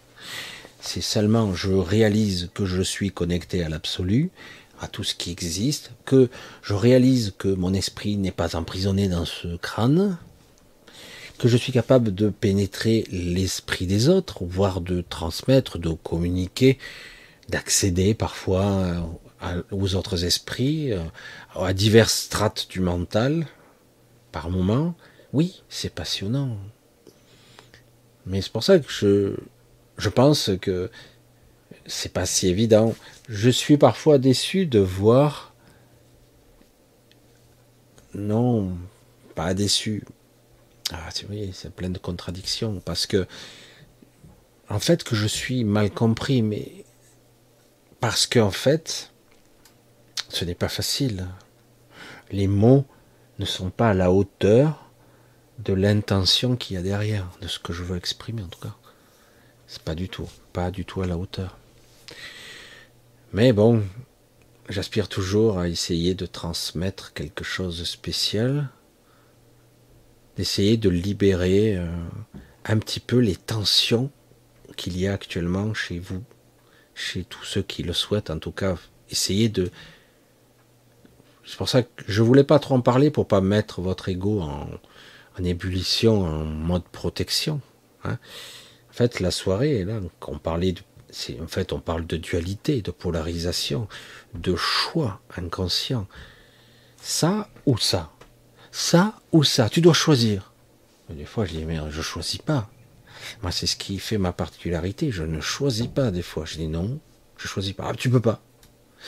C'est seulement je réalise que je suis connecté à l'absolu, à tout ce qui existe, que je réalise que mon esprit n'est pas emprisonné dans ce crâne, que je suis capable de pénétrer l'esprit des autres, voire de transmettre, de communiquer, d'accéder parfois aux autres esprits, euh, à diverses strates du mental, par moments. Oui, c'est passionnant. Mais c'est pour ça que je, je pense que c'est pas si évident. Je suis parfois déçu de voir. Non, pas déçu. Ah, c'est vrai, c'est plein de contradictions parce que, en fait, que je suis mal compris, mais parce qu'en fait, ce n'est pas facile. Les mots ne sont pas à la hauteur de l'intention qu'il y a derrière, de ce que je veux exprimer en tout cas. C'est pas du tout, pas du tout à la hauteur. Mais bon, j'aspire toujours à essayer de transmettre quelque chose de spécial, d'essayer de libérer euh, un petit peu les tensions qu'il y a actuellement chez vous, chez tous ceux qui le souhaitent, en tout cas, essayer de. C'est pour ça que je voulais pas trop en parler pour pas mettre votre ego en, en ébullition, en mode protection. Hein. Fait, la soirée, là, on parlait de, en fait, on parle de dualité, de polarisation, de choix inconscient. Ça ou ça. Ça ou ça. Tu dois choisir. des fois, je dis, mais je choisis pas. Moi, c'est ce qui fait ma particularité. Je ne choisis pas des fois. Je dis non, je choisis pas. Ah, tu peux pas.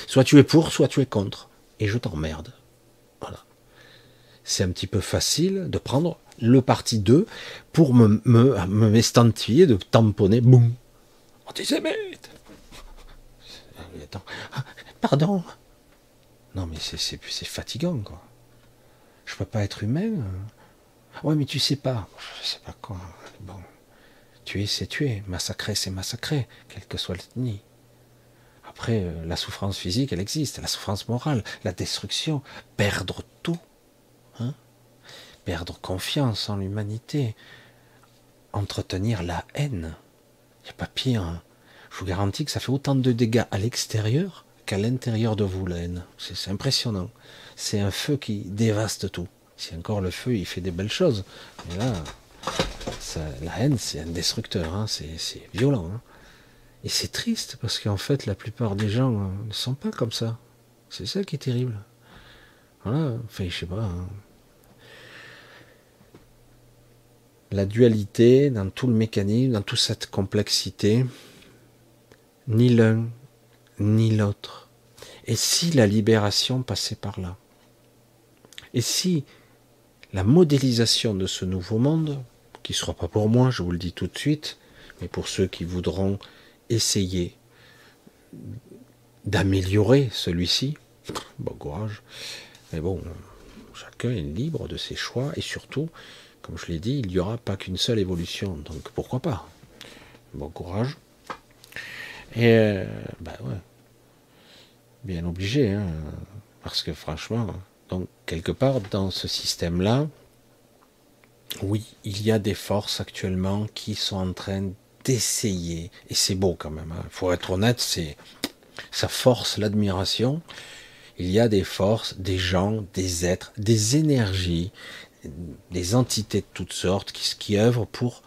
Soit tu es pour, soit tu es contre. Et je t'emmerde. Voilà. C'est un petit peu facile de prendre le parti 2 pour me, me, m'estantiller, de tamponner, boum, antisémite. Ah, pardon. Non, mais c'est, c'est, c'est fatigant, quoi. Je peux pas être humain. Ouais, mais tu sais pas. Je sais pas quoi. Bon. Tuer, c'est tuer. Massacrer, c'est massacrer, quel que soit l'ethnie. Après, euh, la souffrance physique, elle existe. La souffrance morale, la destruction, perdre tout. Perdre confiance en l'humanité, entretenir la haine. Il n'y a pas pire. Hein. Je vous garantis que ça fait autant de dégâts à l'extérieur qu'à l'intérieur de vous, la haine. C'est impressionnant. C'est un feu qui dévaste tout. Si encore le feu, il fait des belles choses. Mais là, la haine, c'est un destructeur. Hein. C'est violent. Hein. Et c'est triste parce qu'en fait, la plupart des gens euh, ne sont pas comme ça. C'est ça qui est terrible. Voilà. Enfin, je sais pas. La dualité, dans tout le mécanisme, dans toute cette complexité, ni l'un ni l'autre. Et si la libération passait par là? Et si la modélisation de ce nouveau monde, qui ne sera pas pour moi, je vous le dis tout de suite, mais pour ceux qui voudront essayer d'améliorer celui-ci, bon courage. Mais bon, chacun est libre de ses choix et surtout, comme je l'ai dit, il n'y aura pas qu'une seule évolution, donc pourquoi pas? Bon courage. Et ben ouais, bien obligé, hein, parce que franchement, donc quelque part dans ce système-là, oui, il y a des forces actuellement qui sont en train d'essayer, et c'est beau quand même. Il hein. faut être honnête, c'est ça force l'admiration. Il y a des forces, des gens, des êtres, des énergies, des entités de toutes sortes qui, œuvrent pour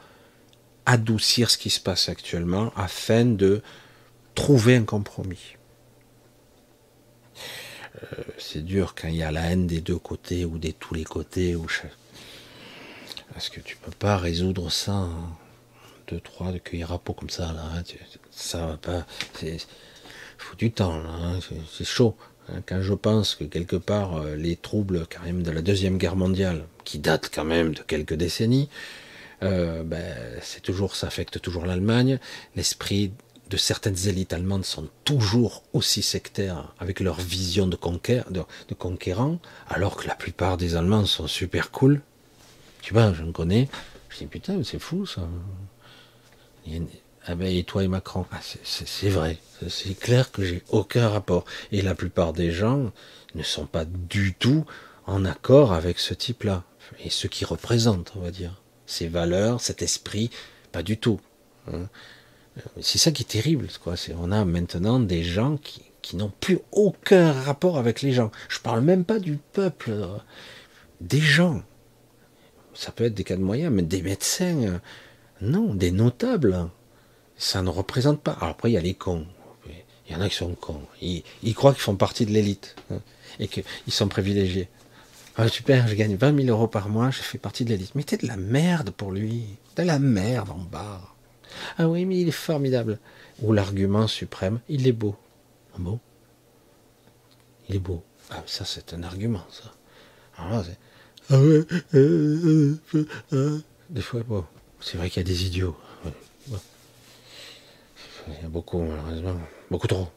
adoucir ce qui se passe actuellement afin de trouver un compromis. Euh, c'est dur quand il y a la haine des deux côtés ou des tous les côtés. Ou Parce que tu peux pas résoudre ça en deux, trois de cueillir à peau comme ça. Là, hein. Ça va pas. Il faut du temps. Hein. C'est chaud. Hein, quand je pense que quelque part euh, les troubles quand même de la deuxième guerre mondiale, qui datent quand même de quelques décennies, euh, ben, c'est toujours, ça affecte toujours l'Allemagne. L'esprit de certaines élites allemandes sont toujours aussi sectaires avec leur vision de, conquérant, alors que la plupart des Allemands sont super cool. Tu vois, je me connais. Je dis putain, c'est fou ça. Ah ben, et toi et Macron ah, C'est vrai, c'est clair que j'ai aucun rapport. Et la plupart des gens ne sont pas du tout en accord avec ce type-là. Et ce qui représente, on va dire. Ces valeurs, cet esprit, pas du tout. Hein. C'est ça qui est terrible, quoi. on a maintenant des gens qui, qui n'ont plus aucun rapport avec les gens. Je parle même pas du peuple, des gens. Ça peut être des cas de moyens, mais des médecins, non, des notables ça ne représente pas. Alors après, il y a les cons. Il y en a qui sont cons. Ils, croient qu'ils font partie de l'élite hein, et qu'ils sont privilégiés. Ah, super, je gagne 20 000 euros par mois, je fais partie de l'élite. Mais t'es de la merde pour lui. De la merde en bas. Ah oui, mais il est formidable. Ou l'argument suprême, il est beau. Ah beau Il est beau. Ah, ça, c'est un argument, ça. Ah ouais, euh, euh, euh, des fois, bon, c'est vrai qu'il y a des idiots. Il y a beaucoup, malheureusement, beaucoup trop.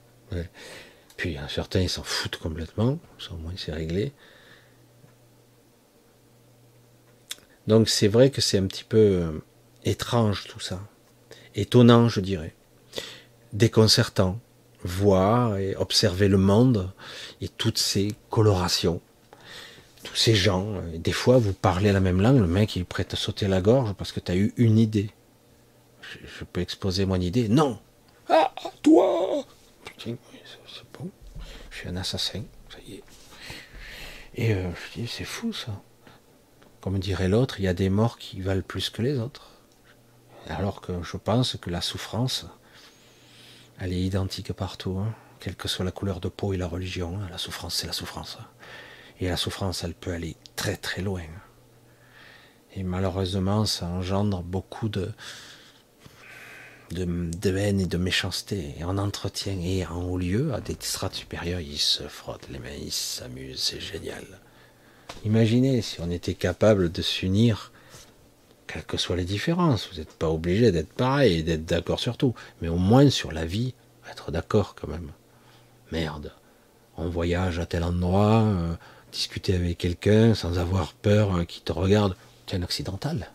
Puis il certains, ils s'en foutent complètement. Au moins, c'est réglé. Donc c'est vrai que c'est un petit peu euh, étrange tout ça. Étonnant, je dirais. Déconcertant. Voir et observer le monde et toutes ces colorations. Tous ces gens. des fois, vous parlez la même langue, le mec est prêt à sauter la gorge parce que tu as eu une idée. je peux exposer mon idée? Non, C'est bon. Je suis un assassin, ça y est. Et euh, je dis, c'est fou ça. Comme dirait l'autre, il y a des morts qui valent plus que les autres. Alors que je pense que la souffrance, elle est identique partout, hein. quelle que soit la couleur de peau et la religion. Hein. La souffrance, c'est la souffrance. Et la souffrance, elle peut aller très très loin. Et malheureusement, ça engendre beaucoup de, de, haine et de méchanceté, et en entretien et en haut lieu, à des strates supérieures, ils se frottent les mains, ils s'amusent, c'est génial. Imaginez si on était capable de s'unir, quelles que soient les différences, vous n'êtes pas obligé d'être pareil et d'être d'accord sur tout, mais au moins sur la vie, être d'accord quand même. Merde, on voyage à tel endroit, euh, discuter avec quelqu'un sans avoir peur euh, qu'il te regarde, tu es un occidental?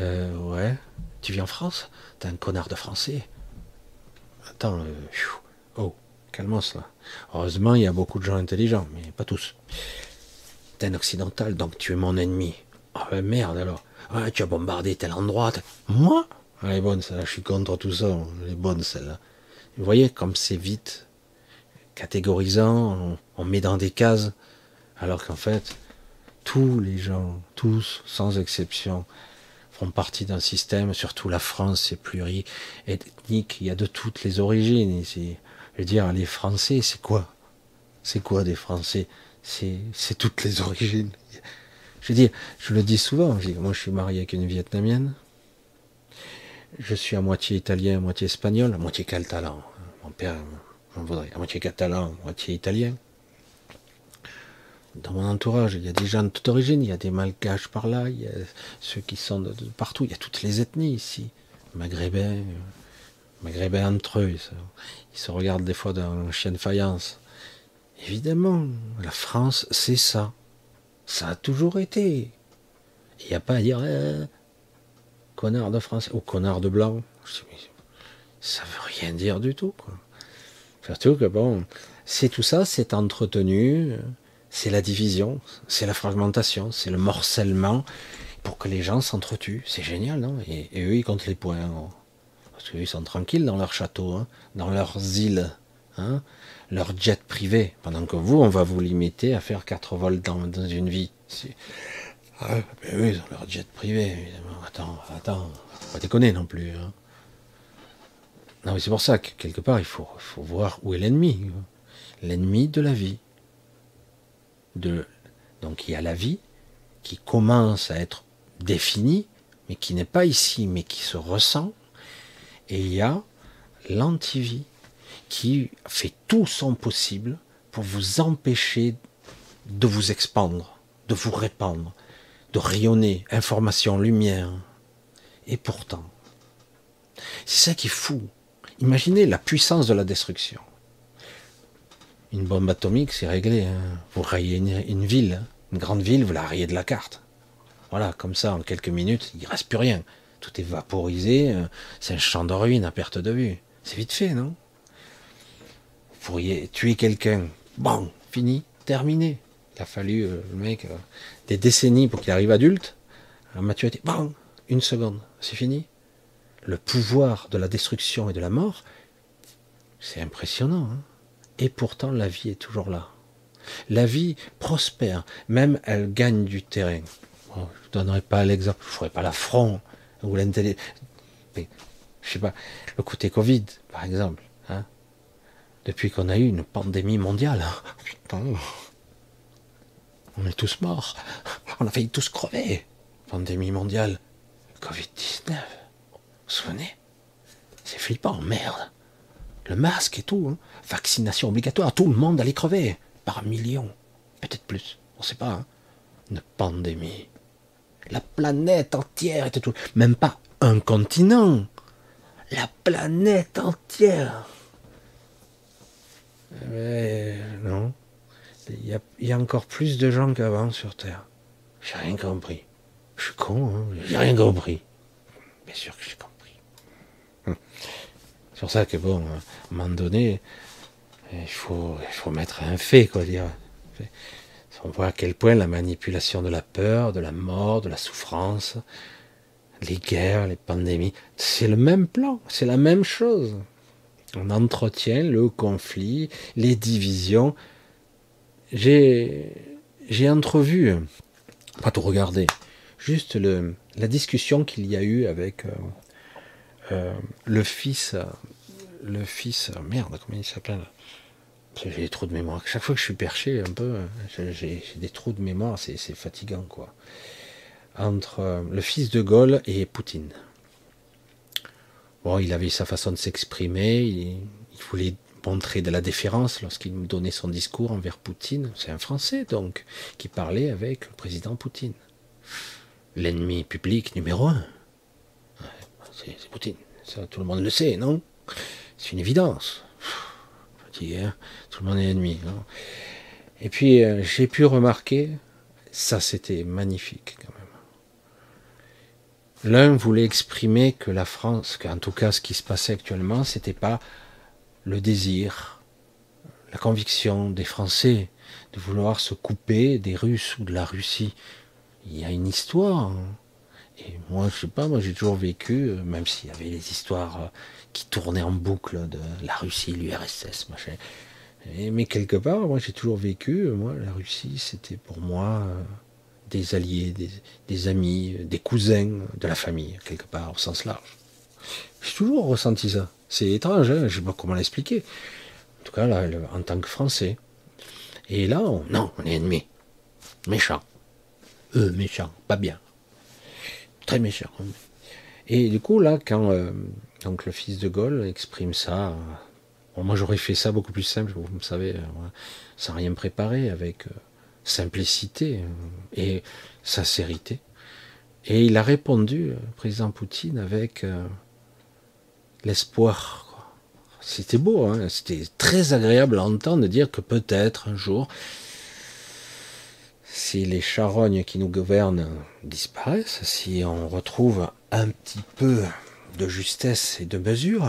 Euh, ouais, tu vis en France? T'es un connard de français. Attends, euh, oh, calmos là. Heureusement, il y a beaucoup de gens intelligents, mais pas tous. T'es un occidental, donc tu es mon ennemi. Ah ben merde alors. Ouais, tu as bombardé tel endroit. Moi? Elle est bonne celle-là, je suis contre tout ça. Elle est bonne celle-là. Vous voyez comme c'est vite catégorisant, on met dans des cases, alors qu'en fait, tous les gens, tous, sans exception, font partie d'un système, surtout la France, c'est pluri-ethnique, il y a de toutes les origines ici. Je veux dire, les Français, c'est quoi? C'est quoi des Français? C'est toutes les origines. Je veux dire, je le dis souvent, moi je suis marié avec une Vietnamienne, je suis à moitié italien, à moitié espagnol, à moitié catalan. Mon père m'en à moitié catalan, moitié italien dans mon entourage, il y a des gens de toute origine, il y a des malgaches par là, il y a ceux qui sont de, partout, il y a toutes les ethnies ici, maghrébins, euh, maghrébins entre eux, ils se, regardent des fois dans un chien de faïence. Évidemment, la France, c'est ça. Ça a toujours été. Il n'y a pas à dire eh, connard de français ou connard de blanc. Ça veut rien dire du tout. Quoi. Surtout que bon, c'est tout ça, c'est entretenu c'est la division, c'est la fragmentation, c'est le morcellement pour que les gens s'entretuent. C'est génial, non? Et, eux, ils comptent les points. Oh. Parce qu'eux, ils sont tranquilles dans leur château, hein, dans leurs îles, hein, leur jet privé. Pendant que vous, on va vous limiter à faire quatre vols dans, une vie. Ah, mais eux, ils ont leur jet privé, évidemment. Attends, attends, pas déconner non plus. Hein. Non, mais c'est pour ça que quelque part, il faut, faut voir où est l'ennemi. L'ennemi de la vie donc il y a la vie qui commence à être définie, mais qui n'est pas ici, mais qui se ressent, et il y a l'antivie qui fait tout son possible pour vous empêcher de vous expandre, de vous répandre, de rayonner, information, lumière. Et pourtant, c'est ça qui est fou. Imaginez la puissance de la destruction. Une bombe atomique, c'est réglé. Hein. Vous rayez une, ville, une grande ville, vous la rayez de la carte. Voilà, comme ça, en quelques minutes, il ne reste plus rien. Tout est vaporisé, euh, c'est un champ de ruines à perte de vue. C'est vite fait, non? Vous pourriez tuer quelqu'un. Bon, fini, terminé. Il a fallu, euh, le mec, euh, des décennies pour qu'il arrive adulte. La maturité, bon, une seconde, c'est fini. Le pouvoir de la destruction et de la mort, c'est impressionnant. Hein et pourtant, la vie est toujours là. La vie prospère, même elle gagne du terrain. je ne donnerai pas l'exemple, je ne ferai pas l'affront ou l'intelligence. Je sais pas, le côté Covid, par exemple. Hein, depuis qu'on a eu une pandémie mondiale, hein, putain, on est tous morts. On a failli tous crever. Pandémie mondiale. Covid-19. Vous vous souvenez? C'est flippant, merde. Le masque et tout. Hein. Vaccination obligatoire. Tout le monde allait crever. Par millions. Peut-être plus. On ne sait pas. Hein. Une pandémie. La planète entière était tout. Même pas un continent. La planète entière. Mais non. Il y, a, il y a encore plus de gens qu'avant sur Terre. J'ai rien compris. Je suis con, hein j'ai rien compris. Bien sûr que j'ai compris. C'est pour ça que bon, un moment donné, il faut, il faut mettre un fait, quoi dire. On voit à quel point la manipulation de la peur, de la mort, de la souffrance, les guerres, les pandémies, c'est le même plan, c'est la même chose. On entretient le conflit, les divisions. J'ai, j'ai entrevu, pas tout regarder, juste la discussion qu'il y a eu avec euh, euh, le fils, le fils, merde, comment il s'appelle J'ai des trous de mémoire. Chaque fois que je suis perché, un peu, j'ai des trous de mémoire, c'est fatigant, quoi. Entre euh, le fils de Gaulle et Poutine. Bon, il avait sa façon de s'exprimer, il, voulait montrer de la déférence lorsqu'il donnait son discours envers Poutine. C'est un Français, donc, qui parlait avec le président Poutine. L'ennemi public numéro un c'est Poutine. Ça, tout le monde le sait, non? Une évidence. Hein tout le monde est ennemi. Et puis, euh, j'ai pu remarquer, ça c'était magnifique quand même. L'un voulait exprimer que la France, qu'en tout cas ce qui se passait actuellement, c'était pas le désir, la conviction des Français de vouloir se couper des Russes ou de la Russie. Il y a une histoire. Hein. Et moi, je sais pas, moi j'ai toujours vécu, euh, même s'il y avait les histoires euh, qui tournaient en boucle de la Russie, l'URSS, machin. mais quelque part, moi j'ai toujours vécu, euh, moi, la Russie, c'était pour moi des alliés, des, amis, des cousins de la famille, quelque part, au sens large. J'ai toujours ressenti ça. C'est étrange, hein, je sais pas comment l'expliquer. En tout cas, là, en tant que Français. Et là, non, on est ennemis. Méchants. Eux, méchants, pas bien très méchant. Et du coup, là, quand euh, donc le fils de Gaulle exprime ça, moi j'aurais fait ça beaucoup plus simple, vous savez, euh, sans rien préparer, avec euh, simplicité et sincérité. Et il a répondu, président Poutine, avec l'espoir. C'était beau, hein c'était très agréable à entendre dire que peut-être un jour, si les charognes qui nous gouvernent disparaissent, si on retrouve un petit peu de justesse et de mesure,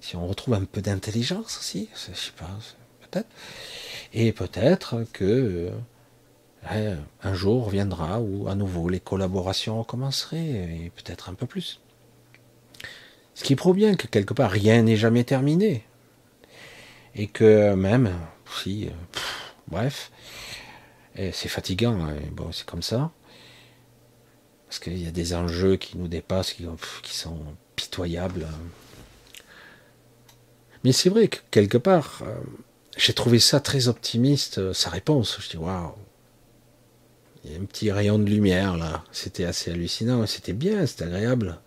si on retrouve un peu d'intelligence aussi, je sais pas, peut-être, et peut-être que un jour viendra où à nouveau les collaborations recommenceraient, et peut-être un peu plus. Ce qui prouve bien que quelque part rien n'est jamais terminé, et que même si, bref, c'est fatigant, hein, c'est comme ça. Parce qu'il y a des enjeux qui nous dépassent, qui, sont pitoyables. Mais c'est vrai que quelque part, euh, j'ai trouvé ça très optimiste, euh, sa réponse. Je dis waouh, il y a un petit rayon de lumière là. C'était assez hallucinant, c'était bien, c'était agréable.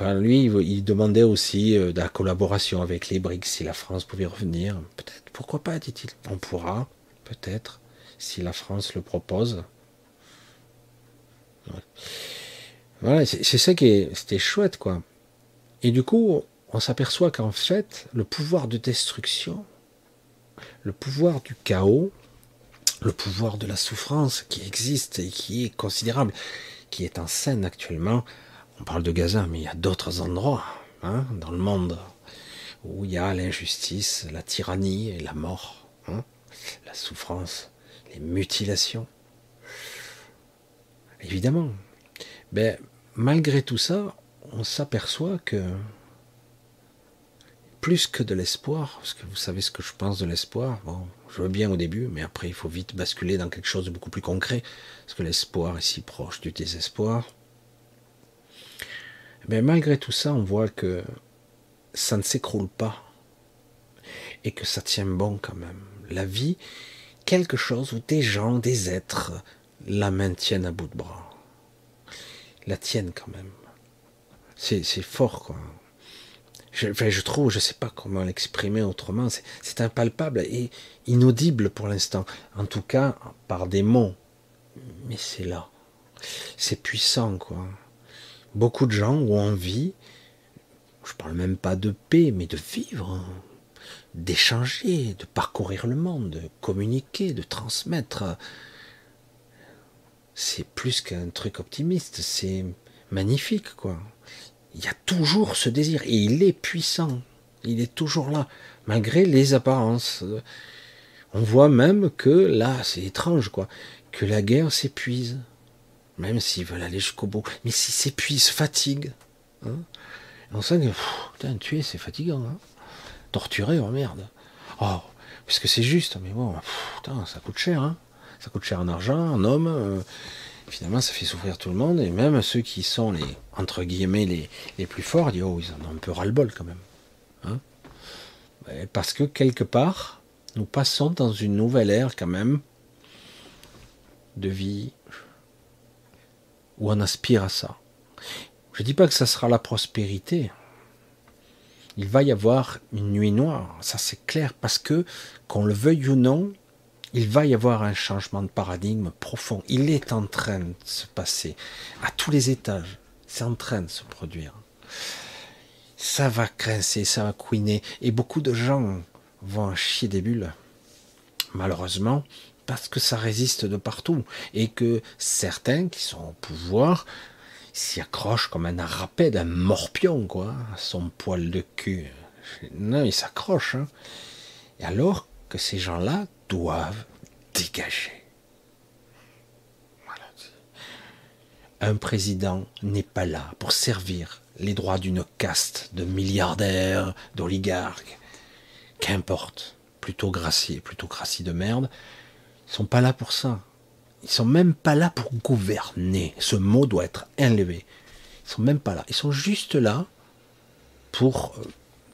lui, il demandait aussi euh, de la collaboration avec les BRICS, si la France pouvait revenir. Peut-être, pourquoi pas, dit-il. On pourra, peut-être si la France le propose. Voilà, c'est ça qui est, chouette, quoi. Et du coup, on s'aperçoit qu'en fait, le pouvoir de destruction, le pouvoir du chaos, le pouvoir de la souffrance qui existe et qui est considérable, qui est en scène actuellement, on parle de Gaza, mais il y a d'autres endroits hein, dans le monde où il y a l'injustice, la tyrannie et la mort, hein, la souffrance, les mutilations. Évidemment. Mais malgré tout ça, on s'aperçoit que plus que de l'espoir, parce que vous savez ce que je pense de l'espoir, bon, je veux bien au début, mais après il faut vite basculer dans quelque chose de beaucoup plus concret, parce que l'espoir est si proche du désespoir. Mais malgré tout ça, on voit que ça ne s'écroule pas et que ça tient bon quand même. La vie, quelque chose où des gens, des êtres la maintiennent à bout de bras, la tiennent quand même. C'est fort quoi. Je, je trouve, je sais pas comment l'exprimer autrement. C'est impalpable et inaudible pour l'instant. En tout cas, par des mots. Mais c'est là. C'est puissant quoi. Beaucoup de gens ont envie, je parle même pas de paix, mais de vivre, d'échanger, de parcourir le monde, de communiquer, de transmettre. C'est plus qu'un truc optimiste, c'est magnifique, quoi. Il y a toujours ce désir, et il est puissant, il est toujours là, malgré les apparences. On voit même que là, c'est étrange, quoi, que la guerre s'épuise même s'ils veulent aller jusqu'au bout. Mais s'ils s'épuisent, fatiguent, hein, on sent que, putain, tuer, c'est fatigant. Hein. Torturer, oh merde. Oh, puisque c'est juste, mais bon, ça coûte cher. Hein. Ça coûte cher en argent, en homme. Euh, finalement, ça fait souffrir tout le monde. Et même ceux qui sont les, entre guillemets, les, plus forts, oh, ils en ont un peu ras-le-bol quand même. Hein. Parce que quelque part, nous passons dans une nouvelle ère quand même de vie, où on aspire à ça. Je ne dis pas que ça sera la prospérité. Il va y avoir une nuit noire, ça c'est clair, parce que, qu'on le veuille ou non, il va y avoir un changement de paradigme profond. Il est en train de se passer à tous les étages. C'est en train de se produire. Ça va grincer, ça va couiner, et beaucoup de gens vont chier des bulles. Malheureusement, parce que ça résiste de partout et que certains qui sont au pouvoir s'y accrochent comme un arapède, un morpion, quoi, à son poil de cul. Non, ils s'accrochent. Hein. Et alors que ces gens-là doivent dégager. Un président n'est pas là pour servir les droits d'une caste de milliardaires, d'oligarques. Qu'importe. Plutôt gracie, plutôt gracie de merde. Ils sont pas là pour ça. Ils sont même pas là pour gouverner. Ce mot doit être élevé. Ils sont même pas là. Ils sont juste là pour euh,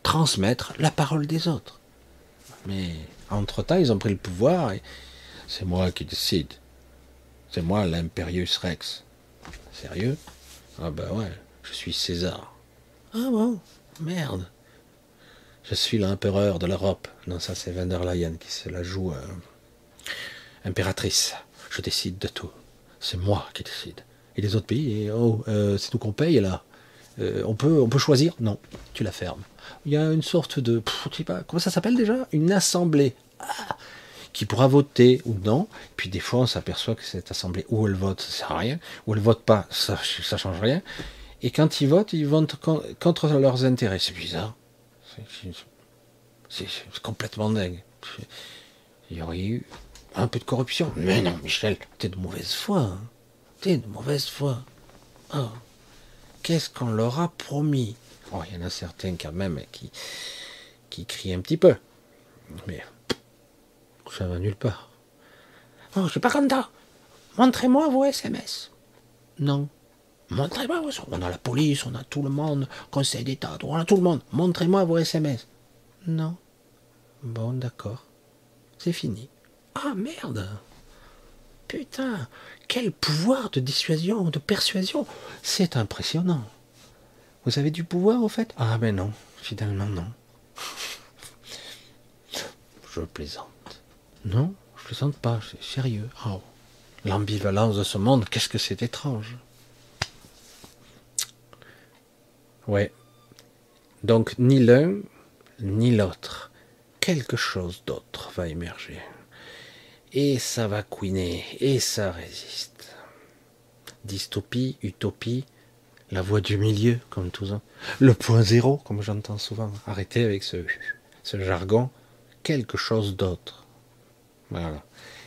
transmettre la parole des autres. Mais entre-temps, ils ont pris le pouvoir et c'est moi qui décide. C'est moi l'impérius rex. Sérieux? Ah ben ouais, je suis César. Ah bon? Merde. Je suis l'empereur de l'Europe. Non, ça c'est Van der Leyen qui se la joue. Euh, impératrice, je décide de tout. C'est moi qui décide. Et les autres pays, oh, euh, c'est tout qu'on paye là. Euh, on, peut, on peut choisir? Non, tu la fermes. Il y a une sorte de. je sais pas, comment ça s'appelle déjà? Une assemblée. Ah, qui pourra voter ou non. Puis des fois, on s'aperçoit que cette assemblée, où elle vote, ça sert à rien. Ou elle vote pas, ça ne change rien. Et quand ils votent, ils votent contre leurs intérêts. C'est bizarre. C'est complètement dingue. Il y aurait eu un peu de corruption. Mais non, Michel, t'es de mauvaise foi. Hein. T'es de mauvaise foi. Oh. Qu'est-ce qu'on leur a promis? Oh, il y en a certains quand même qui, qui crient un petit peu. Mais ça va nulle part. Oh, je suis pas content. Montrez-moi vos SMS. Non. Montrez-moi vos... On a la police, on a tout le monde, Conseil d'État, on a tout le monde. Montrez-moi vos SMS. Non. Bon, d'accord. C'est fini. Ah merde Putain, quel pouvoir de dissuasion, de persuasion C'est impressionnant. Vous avez du pouvoir au fait? Ah ben non, finalement non. [LAUGHS] Je plaisante. Non, je plaisante pas, c'est sérieux. Oh, l'ambivalence de ce monde, qu'est-ce que c'est étrange. Ouais. Donc ni l'un ni l'autre. Quelque chose d'autre va émerger. Et ça va couiner, et ça résiste. Dystopie, utopie, la voie du milieu, comme tout ça. Le point zéro, comme j'entends souvent. Arrêtez avec ce, ce jargon. Quelque chose d'autre. Voilà.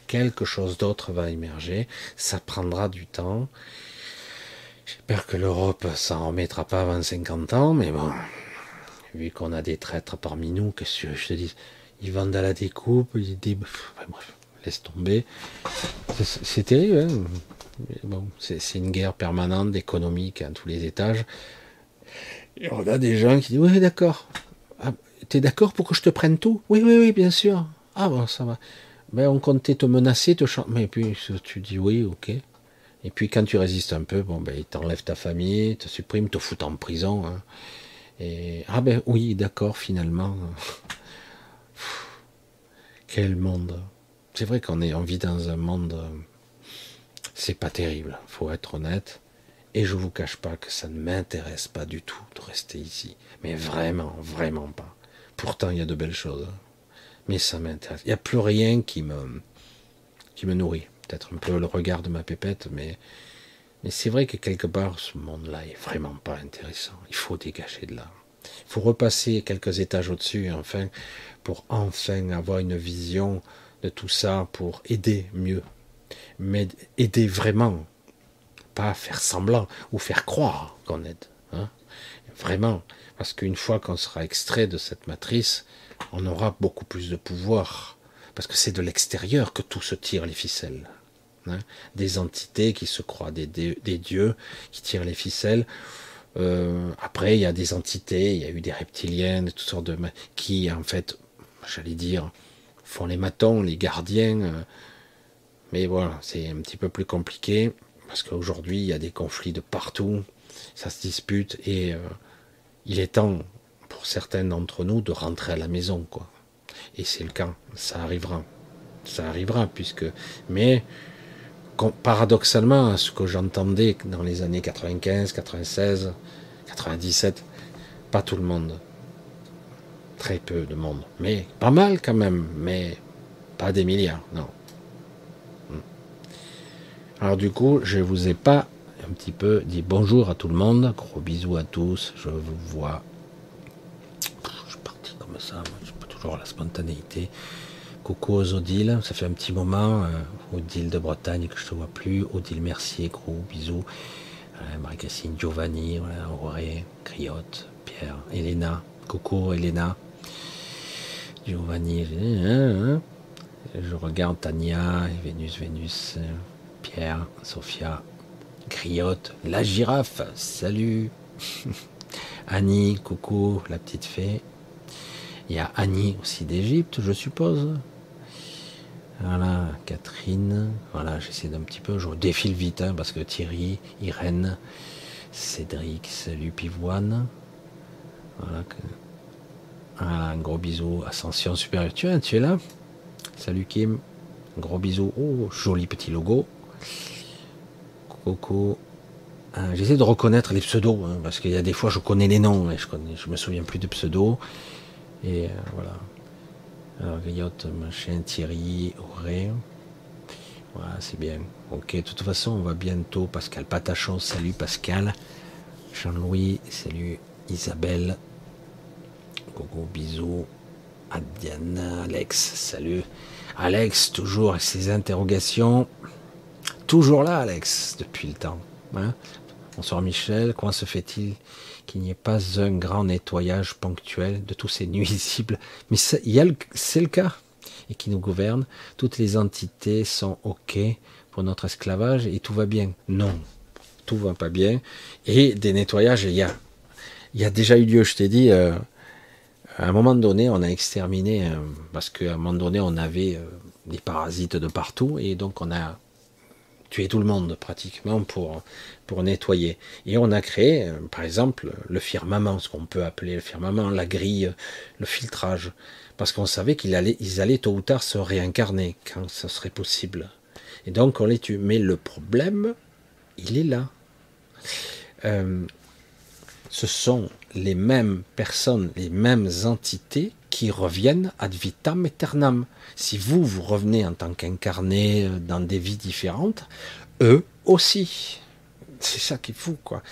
Quelque chose d'autre va émerger. Ça prendra du temps. J'espère que l'Europe s'en remettra pas avant 50 ans, mais bon, vu qu'on a des traîtres parmi nous, qu'est-ce que je te dis? Ils vendent à la découpe, ils disent, bref, laisse tomber. C'est terrible, hein bon, c'est une guerre permanente économique à tous les étages. Et on a des gens qui disent, oui, d'accord. Ah, T'es d'accord pour que je te prenne tout? Oui, oui, oui, bien sûr. Ah bon, ça va. Ben, on comptait te menacer, te chanter. Mais puis tu dis oui, ok. Et puis quand tu résistes un peu, bon ben ils t'enlèvent ta famille, te suppriment, te foutent en prison. Hein. Et ah ben oui, d'accord, finalement. Quel monde. C'est vrai qu'on est, on vit dans un monde. C'est pas terrible, faut être honnête. Et je vous cache pas que ça ne m'intéresse pas du tout de rester ici. Mais vraiment, vraiment pas. Pourtant, il y a de belles choses. Mais ça m'intéresse. Il n'y a plus rien qui me, qui me nourrit peut-être un peu le regard de ma pépette, mais, mais c'est vrai que quelque part, ce monde-là est vraiment pas intéressant. Il faut dégager de là. Il faut repasser quelques étages au-dessus, enfin, pour enfin avoir une vision de tout ça, pour aider mieux. Mais aider vraiment, pas faire semblant ou faire croire qu'on aide. Hein. Vraiment, parce qu'une fois qu'on sera extrait de cette matrice, on aura beaucoup plus de pouvoir parce que c'est de l'extérieur que tout se tire les ficelles. Hein. des entités qui se croient des, dieux, qui tirent les ficelles. Euh, après, il y a des entités, il y a eu des reptiliennes, toutes sortes de qui, en fait, j'allais dire, font les matons, les gardiens. Mais voilà, c'est un petit peu plus compliqué parce qu'aujourd'hui, il y a des conflits de partout, ça se dispute et euh, il est temps pour certains d'entre nous de rentrer à la maison, quoi. Et c'est le cas, ça arrivera. Ça arrivera, puisque. Mais, paradoxalement, à ce que j'entendais dans les années 95, 96, 97, pas tout le monde. Très peu de monde. Mais pas mal quand même, mais pas des milliards, non. Alors du coup, je vous ai pas un petit peu dit bonjour à tout le monde, gros bisous à tous, je vous vois. Je suis parti comme ça, la spontanéité. Coucou aux Odile, ça fait un petit moment. Euh, Odile de Bretagne que je te vois plus. Odile Mercier, gros bisous. Euh, Marie-Cassine, Giovanni, Auré, Criotte, Pierre, Elena. Coucou Elena. Giovanni, hein. je regarde Tania, Vénus, Vénus, Pierre, Sophia, Criotte, la girafe, salut. [LAUGHS] Annie, coucou, la petite fée. Il y a Annie aussi d'Égypte, je suppose. Voilà, Catherine. Voilà, j'essaie d'un petit peu. Je défile vite hein, parce que Thierry, Irène, Cédric, salut Pivoine. Voilà, un gros bisou. Ascension supérieure. Tu, tu es là? Salut Kim. gros bisou. Oh, joli petit logo. Coco. Euh, j'essaie de reconnaître les pseudos hein, parce qu'il y a des fois je connais les noms mais je connais, je me souviens plus de pseudos. Et euh, voilà. Alors, Griotte, machin, Thierry, Auré. Voilà, c'est bien. Ok, de toute façon, on va bientôt. Pascal Patachon, salut Pascal. Jean-Louis, salut Isabelle. Gogo, bisous. À Diana, Alex, salut. Alex, toujours avec ses interrogations. Toujours là, Alex, depuis le temps. Hein Bonsoir Michel, comment se fait-il qu'il n'y ait pas un grand nettoyage ponctuel de tous ces nuisibles. Mais c'est le cas et qui nous gouverne. Toutes les entités sont OK pour notre esclavage et tout va bien? Non, tout va pas bien. Et des nettoyages, il y a, il y a déjà eu lieu, je t'ai dit, euh, à un moment donné, on a exterminé, euh, parce qu'à un moment donné, on avait euh, des parasites de partout, et donc on a tué tout le monde pratiquement pour pour nettoyer. Et on a créé, par exemple, le firmament, ce qu'on peut appeler le firmament, la grille, le filtrage, parce qu'on savait qu'ils allaient, ils allaient tôt ou tard se réincarner quand ce serait possible. Et donc on les tue. Mais le problème, il est là. Euh, ce sont les mêmes personnes, les mêmes entités qui reviennent ad vitam aeternam. Si vous, vous revenez en tant qu'incarné euh, dans des vies différentes, eux aussi. C'est ça qui est fou, quoi.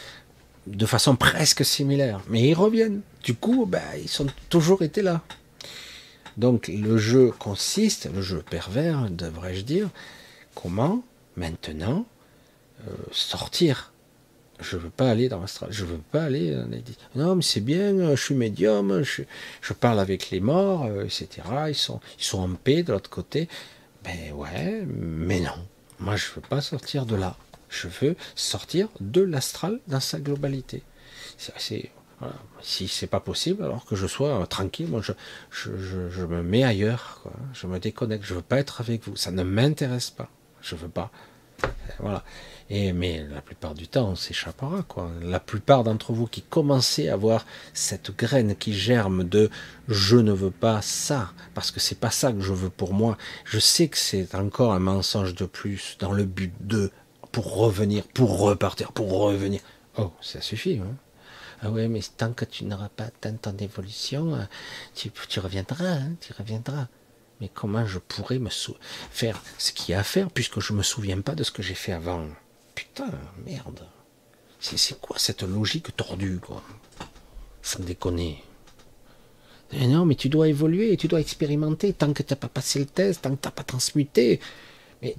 De façon presque similaire. Mais ils reviennent. Du coup, ben, ils sont toujours été là. Donc le jeu consiste, le jeu pervers, devrais-je dire, comment maintenant euh, sortir. Je veux pas aller dans l'astral, je veux pas aller. Non, mais c'est bien, je suis médium, je, je, parle avec les morts, euh, etc. Ils sont, ils sont en paix de l'autre côté. Ben ouais, mais non. Moi, je veux pas sortir de là. Je veux sortir de l'astral dans sa globalité. C'est voilà. Si c'est pas possible, alors que je sois tranquille, moi je, je, je, me mets ailleurs, je me déconnecte, je veux pas être avec vous, ça ne m'intéresse pas, je veux pas. Voilà. Et, mais la plupart du temps, on s'échappera, quoi. La plupart d'entre vous qui commencez à voir cette graine qui germe de je ne veux pas ça, parce que c'est pas ça que je veux pour moi. Je sais que c'est encore un mensonge de plus dans le but de, pour revenir, pour repartir, pour revenir. Oh, ça suffit, hein. Ah ouais, mais tant que tu n'auras pas atteint ton évolution, euh, tu, tu reviendras, hein, tu reviendras. Mais comment je pourrais me faire ce qu'il y a à faire puisque je ne me souviens pas de ce que j'ai fait avant? Putain, merde. C'est quoi cette logique tordue, quoi? Sans déconner. Mais non, mais tu dois évoluer, tu dois expérimenter tant que tu n'as pas passé le test, tant que tu n'as pas transmuté. Mais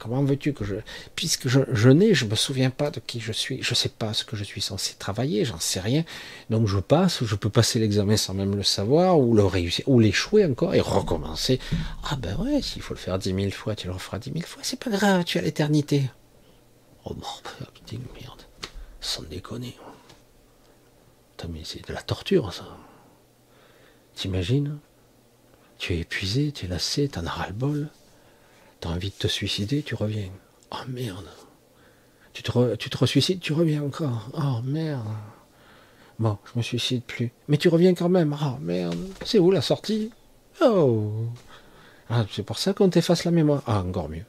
Comment veux-tu que je... Puisque je, je n'ai, je me souviens pas de qui je suis. Je sais pas ce que je suis censé travailler, j'en sais rien. Donc je passe, je peux passer l'examen sans même le savoir, ou le réussir, ou l'échouer encore, et recommencer. Ah ben ouais, s'il faut le faire dix mille fois, tu le referas dix mille fois. C'est pas grave, tu as l'éternité. Oh non, putain, merde. Sans déconner. Putain, mais c'est de la torture, ça. T'imagines? Tu es épuisé, tu es lassé, t'en as ras-le-bol T'as envie de te suicider, tu reviens. Oh merde. Tu te, tu te tu reviens encore. Oh merde. Bon, je me suicide plus. Mais tu reviens quand même. Oh merde. C'est où la sortie? Oh. Ah, c'est pour ça qu'on t'efface la mémoire. Ah, encore mieux.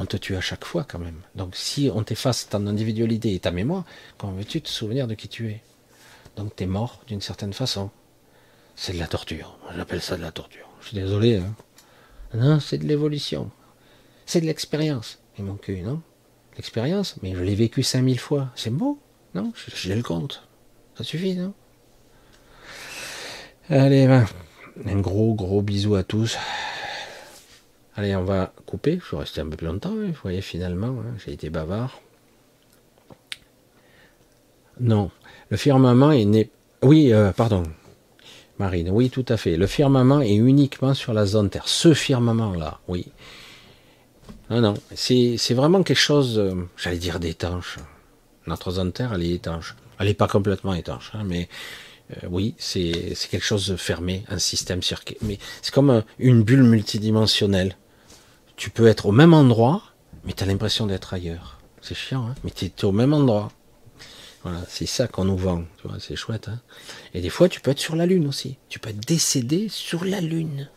On te tue à chaque fois quand même. Donc si on t'efface ton individualité et ta mémoire, comment veux-tu te souvenir de qui tu es? Donc tu es mort d'une certaine façon. C'est de la torture. J'appelle ça de la torture. Je suis désolé. Hein. Non, c'est de l'évolution. C'est de l'expérience. Il manque une, non? L'expérience, mais je l'ai vécu 5000 fois. C'est beau, non? J'ai le compte. Ça suffit, non? Allez, ben, un gros, gros bisou à tous. Allez, on va couper. Je vais rester un peu plus longtemps. Hein. Vous voyez, finalement, hein, j'ai été bavard. Non, le firmament est né. Oui, euh, pardon. Marine, oui, tout à fait. Le firmament est uniquement sur la zone Terre. Ce firmament-là, oui. Non, non, c'est vraiment quelque chose, euh, j'allais dire d'étanche. Notre zone Terre, elle est étanche. Elle n'est pas complètement étanche, hein, mais euh, oui, c'est quelque chose de fermé, un système circuit. Mais c'est comme une bulle multidimensionnelle. Tu peux être au même endroit, mais tu as l'impression d'être ailleurs. C'est chiant, hein mais tu es, au même endroit. Voilà, c'est ça qu'on nous vend, tu vois, c'est chouette. Hein Et des fois, tu peux être sur la Lune aussi. Tu peux être décédé sur la Lune.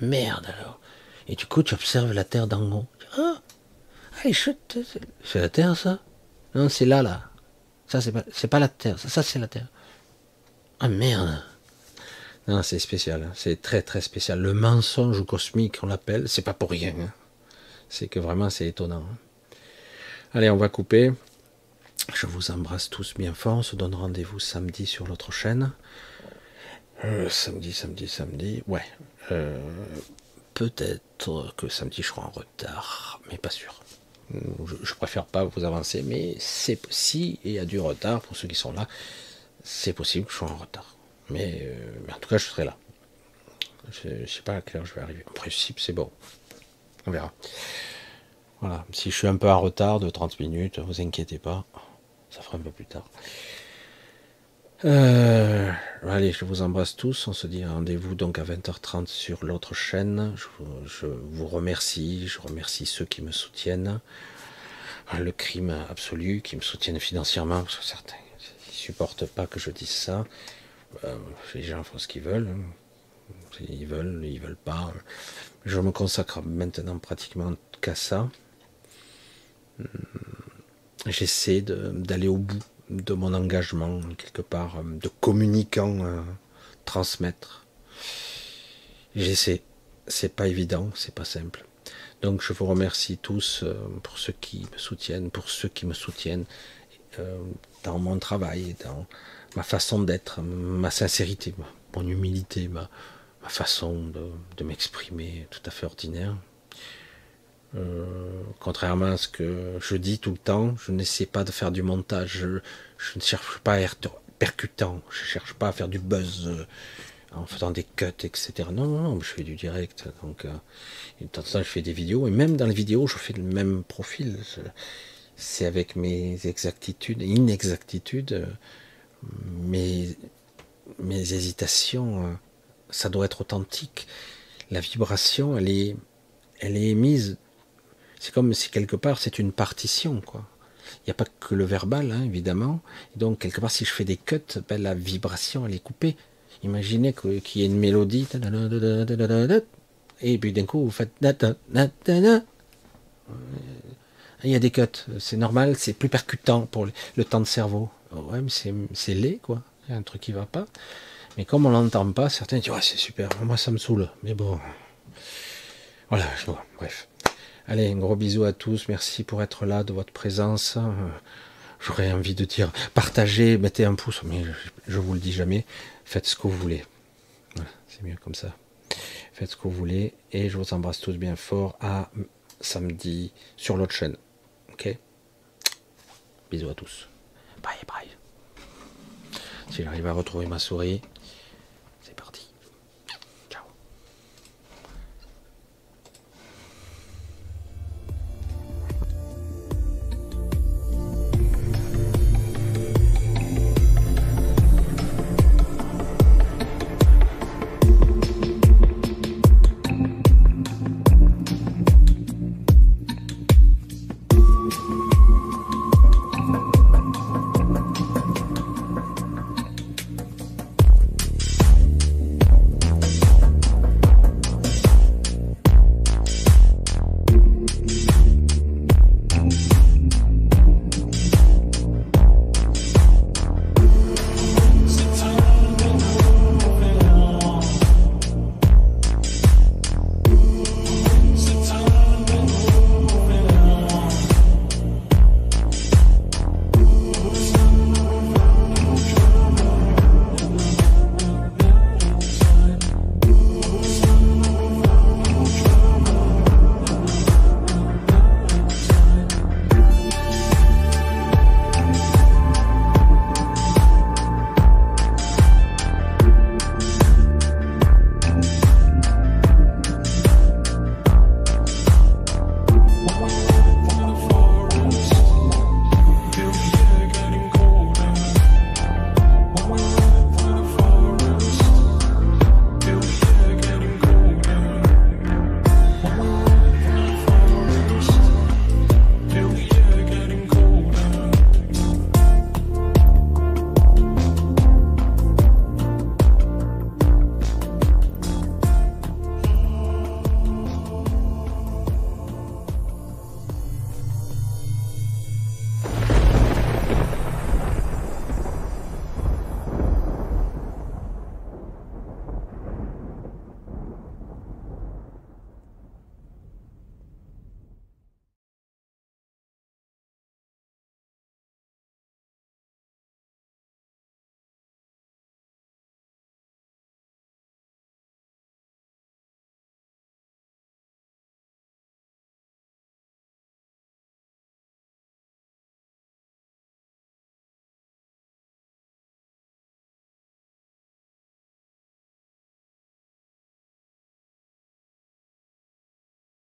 Merde alors. Et du coup, tu observes la Terre d'en haut. Ah, allez, chute, c'est la Terre, ça? Non, c'est là, là. Ça, c'est pas, pas la Terre. Ça c'est la Terre. Ah, merde. Non, c'est spécial. Hein. C'est très, très spécial. Le mensonge cosmique, on l'appelle, c'est pas pour rien. Hein. C'est que vraiment, c'est étonnant. Hein. Allez, on va couper. Je vous embrasse tous bien fort. On se donne rendez-vous samedi sur l'autre chaîne. Euh, samedi, samedi, samedi. Ouais. Euh, peut-être que samedi je serai en retard, mais pas sûr. Je, préfère pas vous avancer, mais c'est si il y a du retard pour ceux qui sont là, c'est possible que je sois en retard. Mais, euh, en tout cas, je serai là. Je, ne sais pas à quelle heure je vais arriver. En principe, c'est bon. On verra. Voilà. Si je suis un peu en retard de 30 minutes, vous inquiétez pas. Ça fera un peu plus tard. Euh, allez, je vous embrasse tous. On se dit rendez-vous donc à 20h30 sur l'autre chaîne. Je, vous remercie. Je remercie ceux qui me soutiennent. Le crime absolu, qui me soutiennent financièrement, parce que certains supportent pas que je dise ça. Euh, les gens font ce qu'ils veulent. Ils veulent, ils veulent pas. Je me consacre maintenant pratiquement qu'à ça. J'essaie d'aller au bout de mon engagement, quelque part, euh, de communicant, euh, transmettre. J'essaie. C'est pas évident, c'est pas simple. Donc je vous remercie tous euh, pour ceux qui me soutiennent, pour ceux qui me soutiennent dans mon travail, dans ma façon d'être, ma sincérité, mon humilité, ma, façon de m'exprimer tout à fait ordinaire. Euh, contrairement à ce que je dis tout le temps, je n'essaie pas de faire du montage, je, ne cherche pas à être percutant, je cherche pas à faire du buzz euh, en faisant des cuts, etc. Non, non, non, je fais du direct, donc euh, de temps en temps je fais des vidéos, et même dans les vidéos je fais le même profil, c'est avec mes exactitudes, inexactitudes, mes, mes hésitations, ça doit être authentique. La vibration, elle est, elle est émise c'est comme si quelque part c'est une partition, quoi. Il n'y a pas que le verbal, hein, évidemment. Donc, quelque part, si je fais des cuts, ben, la vibration, elle est coupée. Imaginez qu'il y ait une mélodie, et puis d'un coup, vous faites. Il y a des cuts, c'est normal, c'est plus percutant pour le temps de cerveau. Ouais, mais c'est laid, quoi. Il y a un truc qui va pas. Mais comme on l'entend pas, certains disent, ouais, c'est super, moi ça me saoule. Mais bon. Voilà, je vois, bref. Allez, un gros bisou à tous. Merci pour être là, de votre présence. Euh, j'aurais envie de dire, partagez, mettez un pouce, mais je, vous le dis jamais. Faites ce que vous voulez. c'est mieux comme ça. Faites ce que vous voulez et je vous embrasse tous bien fort à samedi sur l'autre chaîne. Bisous à tous. Bye bye. Si j'arrive à retrouver ma souris.